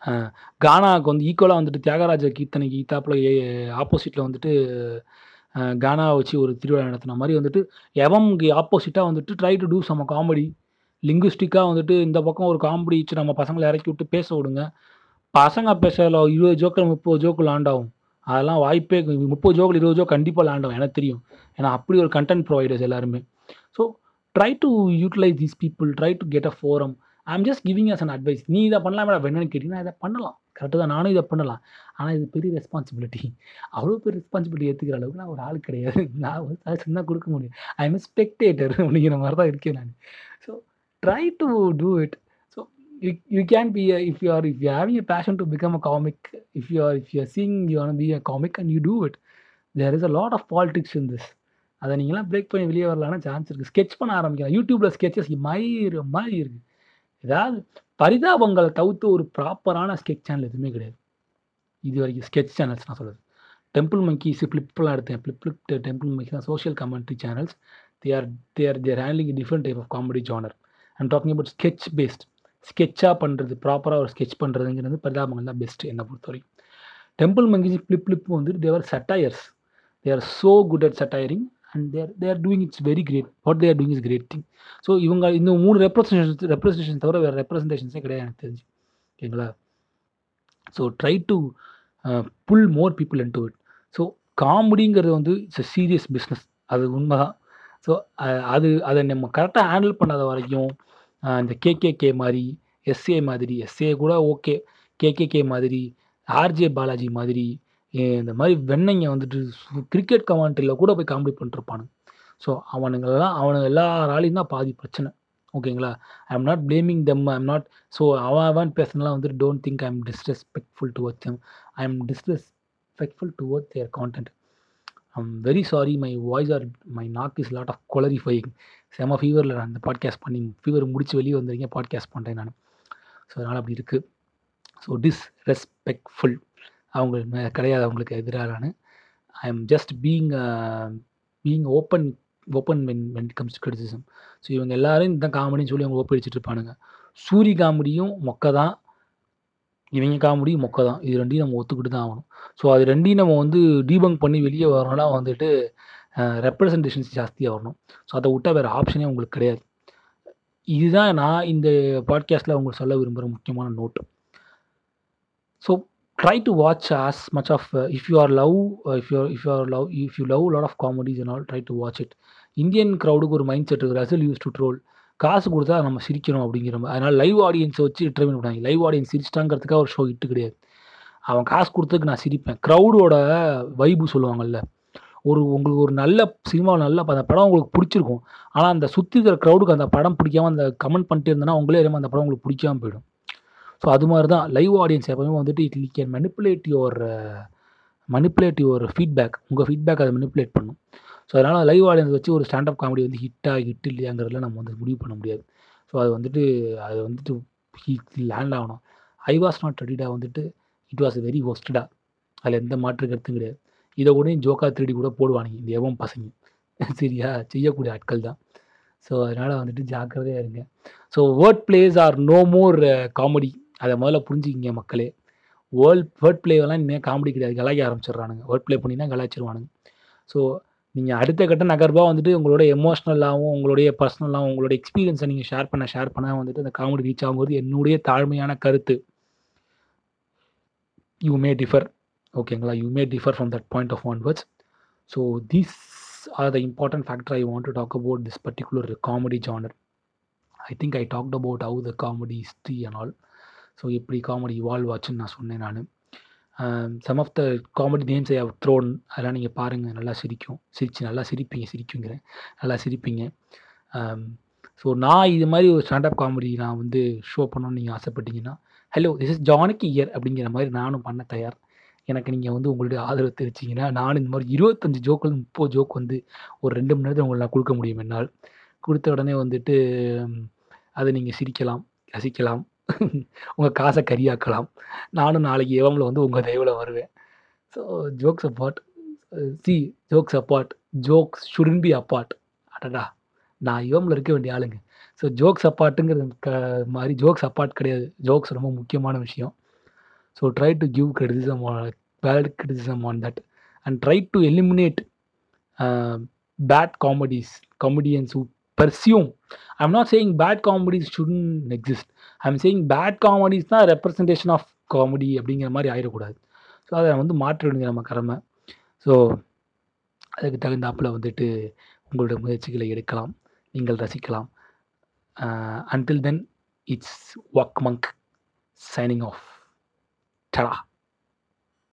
uh, கானாவுக்கு வந்து ஈக்குவலாக வந்துட்டு தியாகராஜ கீர்த்தனைக்கு ஈத்தாப்பில் ஆப்போசிட்டில் வந்துட்டு uh, கானாவை வச்சு ஒரு திருவிழா நடத்தின மாதிரி வந்துட்டு எவம்க்கு ஆப்போசிட்டாக வந்துட்டு try to do some comedy லிங்குஸ்டிக்காக வந்துட்டு இந்த பக்கம் ஒரு காமெடி வச்சு நம்ம பசங்களை இறக்கி விட்டு பேச விடுங்க. பசங்க பேசல இருபது ஜோக்கில் முப்பது ஜோக்கு லேண்ட் ஆகும் அதெல்லாம் வாய்ப்பே முப்பது ஜோக்கில் இருபது ஜோக் கண்டிப்பாக லேண்ட் எனக்கு தெரியும். ஏன்னா அப்படி ஒரு கண்டென்ட் ப்ரொவைடர்ஸ் எல்லாருமே. So try to utilise these people try to get a forum I'm just giving as an advice நீ இதை பண்ணலாமே வேணும்னு கேட்டிங்கன்னா இதை பண்ணலாம். கரெக்டாக தான். நானும் இதை பண்ணலாம். ஆனால் இது பெரிய ரெஸ்பான்சிபிலிட்டி அவ்வளோ பெரிய ரெஸ்பான்சிபிலிட்டி ஏற்றுக்கிற அளவுக்கு நான் ஒரு ஆள் கிடையாது. நான் ஒரு சஜஷன் தான் கொடுக்க முடியும். ஐ எம் ஸ்பெக்டேட்டர் அப்படிங்கிற மாதிரி தான் இருக்கேன் நான். So try to do it you, you can can be if you are if you're having a passion to become a comic if you are if you're seeing you you on be a comic and you do it there is a lot of politics in this அதை நீங்களாம் பிரேக் பண்ணி வெளியே வரலாம்னா சான்ஸ் இருக்குது ஸ்கெச் பண்ண ஆரம்பிக்கலாம். யூடியூப்பில் ஸ்கெச்சஸ் மயிறு மாதிரி இருக்குது ஏதாவது பரிதாபங்களை தவிர்த்து ஒரு ப்ராப்பரான ஸ்கெச் சேனல் எதுவுமே கிடையாது. இது வரைக்கும் ஸ்கெச் சேனல்ஸ் நான் சொல்கிறது டெம்பிள் மங்கிஸ் ஃப்ளிப்லாம் எடுத்தேன். ஃப்ளிப் ஃப்ளிப் டெம்பிள் மங்கிஸ் தான் social commentary channels they are they are their handling different type of comedy genre and talking about sketch based ஸ்கெட்சாக பண்ணுறது ப்ராப்பராக ஒரு ஸ்கெட்ச் பண்ணுறதுங்கிறது பரிதாபங்கள் தான் பெஸ்ட்டு என்னை பொறுத்த வரைக்கும் டெம்பிள் மங்கிஜி ஃப்ளிப் ஃப்ளிப் வந்துட்டு they're satires they are so good at satiring and they're they're doing it's very great what they're doing is great thing so இவங்க இந்த மூணு ரெப்ரஸன்டேஷன் ரெப்ரஸன்டேஷன் தவிர வேறு ரெப்ரஸன்டேஷன்ஸே கிடையாது எனக்கு தெரிஞ்சு. ஓகேங்களா? So try to pull more people in to it so காமெடிங்கிறது வந்து இட்ஸ் எ சீரியஸ் பிஸ்னஸ் அது உண்மை தான் ஸோ அது அதை நம்ம கரெக்டாக ஹேண்டில் பண்ணாத வரைக்கும் இந்த கேகேகே மாதிரி எஸ்ஏ மாதிரி எஸ்ஏ கூட ஓகே கேகேகே மாதிரி ஆர்ஜே பாலாஜி மாதிரி இந்த மாதிரி வெண்ணைங்க வந்துட்டு கிரிக்கெட் கமெண்ட்ரியில் கூட போய் காமெடி பண்ணிருப்பானுங்க. ஸோ அவனுங்கெல்லாம் அவனுங்க எல்லாராலையும் தான் பாதி பிரச்சனை. ஓகேங்களா I am not blaming them I am not so அவன் அவன் பேசுனலாம் வந்துட்டு don't think I am disrespectful towards them I am disrespectful towards their content I'm very sorry my voice or my knock is lot of qualifying செம ஃபீவரில் நான் அந்த பாட்காஸ்ட் பண்ணி ஃபீவர் முடிச்சு வெளியே வந்துருங்க பாட்காஸ்ட் பண்ணுறேன் நான். ஸோ அதனால் அப்படி இருக்குது ஸோ டிஸ்ரெஸ்பெக்ட்ஃபுல் அவங்க மே- கிடையாது அவங்களுக்கு எதிராக நான். I am just being being open open when when it comes to criticism so இவங்க எல்லாரும் இந்த காமெடின்னு சொல்லி அவங்க ஓப்பி அடிச்சிட்டு இருப்பானுங்க. சூரி காமெடியும் மொக்க தான். இவங்க காமெடியும் மொக்க தான். இது ரெண்டையும் நம்ம ஒத்துக்கிட்டு தான் ஆகணும். ஸோ அது ரெண்டையும் நம்ம வந்து டீபங்க் பண்ணி வெளியே வரணும்னா வந்துட்டு ரெப்ரசன்டேஷன்ஸ் ஜாஸ்தியாக வரணும் ஸோ அதை விட்டால் வேறு ஆப்ஷனே உங்களுக்கு கிடையாது. இதுதான் நான் இந்த பாட்காஸ்ட்டில் உங்களுக்கு சொல்ல விரும்புகிற முக்கியமான note so try to watch as much of if you are love if you if you are love if you love lot of comedies and all try to watch it Indian க்ரௌடுக்கு ஒரு மைண்ட் செட் இருக்குது ரசல் யூஸ் டு ட்ரோல் காசு கொடுத்தா நம்ம சிரிக்கணும் அப்படிங்கிற மாதிரி. அதனால் லைவ் ஆடியன்ஸை வச்சு ட்ரைவ் பண்ணாங்க லைவ் ஆடியன்ஸ் சிரிச்சிட்டாங்கிறதுக்காக ஒரு ஷோ இட்டு கிடையாது. அவன் காசு கொடுத்ததுக்கு நான் சிரிப்பேன். க்ரௌடோட வைபு சொல்லுவாங்கல்ல. ஒரு உங்களுக்கு ஒரு நல்ல சினிமா நல்ல ப- அந்த படம் உங்களுக்கு பிடிச்சிருக்கும். ஆனால் அந்த சுற்றி இருக்கிற க்ரௌடுக்கு அந்த படம் பிடிக்காம அந்த கமெண்ட் பண்ணிட்டு இருந்தேன்னா உங்களே இல்லாமல் அந்த படம் உங்களுக்கு பிடிக்காம போயிடும். ஸோ அது மாதிரி தான் லைவ் ஆடியன்ஸ் எப்பவுமே வந்துட்டு it can manipulate your manipulate your feedback உங்கள் ஃபீட்பேக் அதை மெனிப்புலேட் பண்ணும். ஸோ அதனால் லைவ் ஆடியன்ஸ் வச்சு ஒரு ஸ்டாண்டப் காமெடி வந்து ஹிட்டாக ஹிட் இல்லையாங்கிறதுல நம்ம வந்து முடிவு பண்ண முடியாது. ஸோ அது வந்துட்டு அது வந்துட்டு லேண்ட் ஆகணும். ஐ வாஸ் நாட் ரெடிடா வந்துட்டு இட் வாஸ் வெரி ஒஸ்டடா அதில் எந்த மாற்று கருத்தும் கிடையாது. இதை கூட ஜோக்கா திருடி கூட போடுவானுங்க. இந்த எவன் பசங்க? சரியா? செய்யக்கூடிய ஆட்கள் தான். ஸோ அதனால் வந்துட்டு ஜாக்கிரதையாக இருங்க. So word plays are no more comedy அதை முதல்ல புரிஞ்சுக்கிங்க மக்களே. வேர்ல்ட் வேர்ட் பிளேவெல்லாம் இனிமேல் காமெடி கிடையாது. கலாய்க்க ஆரம்பிச்சிடுறானுங்க. வேர்ட் ப்ளே பண்ணினா கலாய்ச்சிருவானுங்க. ஸோ நீங்கள் அடுத்த கட்ட நகர்வாக வந்துட்டு உங்களோட எமோஷ்னலாகவும் உங்களுடைய பர்சனலாகவும் உங்களோட எக்ஸ்பீரியன்ஸை நீங்கள் ஷேர் பண்ண ஷேர் பண்ண வந்துட்டு அந்த காமெடி ரீச் ஆகும்போது என்னுடைய தாழ்மையான கருத்து. யூ மே டிஃபர் ஓகேங்களா you may differ from that point of onwards so these are the important factor I want to talk about this particular comedy genre I think I talked about how the comedy history and all so எப்படி காமெடி இவால்வ் ஆச்சுன்னு நான் சொன்னேன் நான். Some of the comedy names I have thrown அதெல்லாம் நீங்கள் பாருங்கள் நல்லா சிரிக்கும். சிரிச்சு நல்லா சிரிப்பீங்க சிரிக்குங்கிறேன் நல்லா சிரிப்பீங்க. Um, ஸோ நான் இது மாதிரி ஒரு ஸ்டாண்டப் காமெடி நான் வந்து ஷோ பண்ணணும்னு நீங்கள் ஆசைப்பட்டீங்கன்னா hello this is Janaki here அப்படிங்கிற மாதிரி நானும் பண்ண தயார். எனக்கு நீங்கள் வந்து உங்களுடைய ஆதரவு தெரிவிச்சிங்கன்னா நானும் இந்த மாதிரி இருபத்தஞ்சு ஜோக்கில் முப்பது ஜோக் வந்து ஒரு ரெண்டு மணி நேரத்தில் உங்களுக்கு நான் கொடுக்க முடியும் என்னால். கொடுத்த உடனே வந்துட்டு அதை நீங்கள் சிரிக்கலாம் ரசிக்கலாம். உங்கள் காசை கரியாக்கலாம். நானும் நாளைக்கு எவமில் வந்து உங்கள் தயவில் வருவேன். So jokes apart see jokes apart jokes shouldn't be apart அடடா நான் இவமில் இருக்க வேண்டிய ஆளுங்க. ஸோ ஜோக்ஸ் அப்பார்ட்டுங்கிறது க மாதிரி ஜோக்ஸ் அப்பார்ட் கிடையாது. ஜோக்ஸ் ரொம்ப முக்கியமான விஷயம். So try to give criticism bad criticism on that and try to eliminate bad comedies comedians who presume I'm not saying bad comedies shouldn't exist I am saying bad comedies தான் ரெப்ரசன்டேஷன் ஆஃப் காமெடி அப்படிங்கிற மாதிரி ஆயிடக்கூடாது. ஸோ அதை வந்து மாற்ற வேண்டியது நம்ம கடமை. ஸோ அதுக்கு தகுந்தாப்பில் வந்துட்டு உங்களோட முயற்சிகளை எடுக்கலாம். நீங்கள் ரசிக்கலாம். Until then it's walk monk signing off tada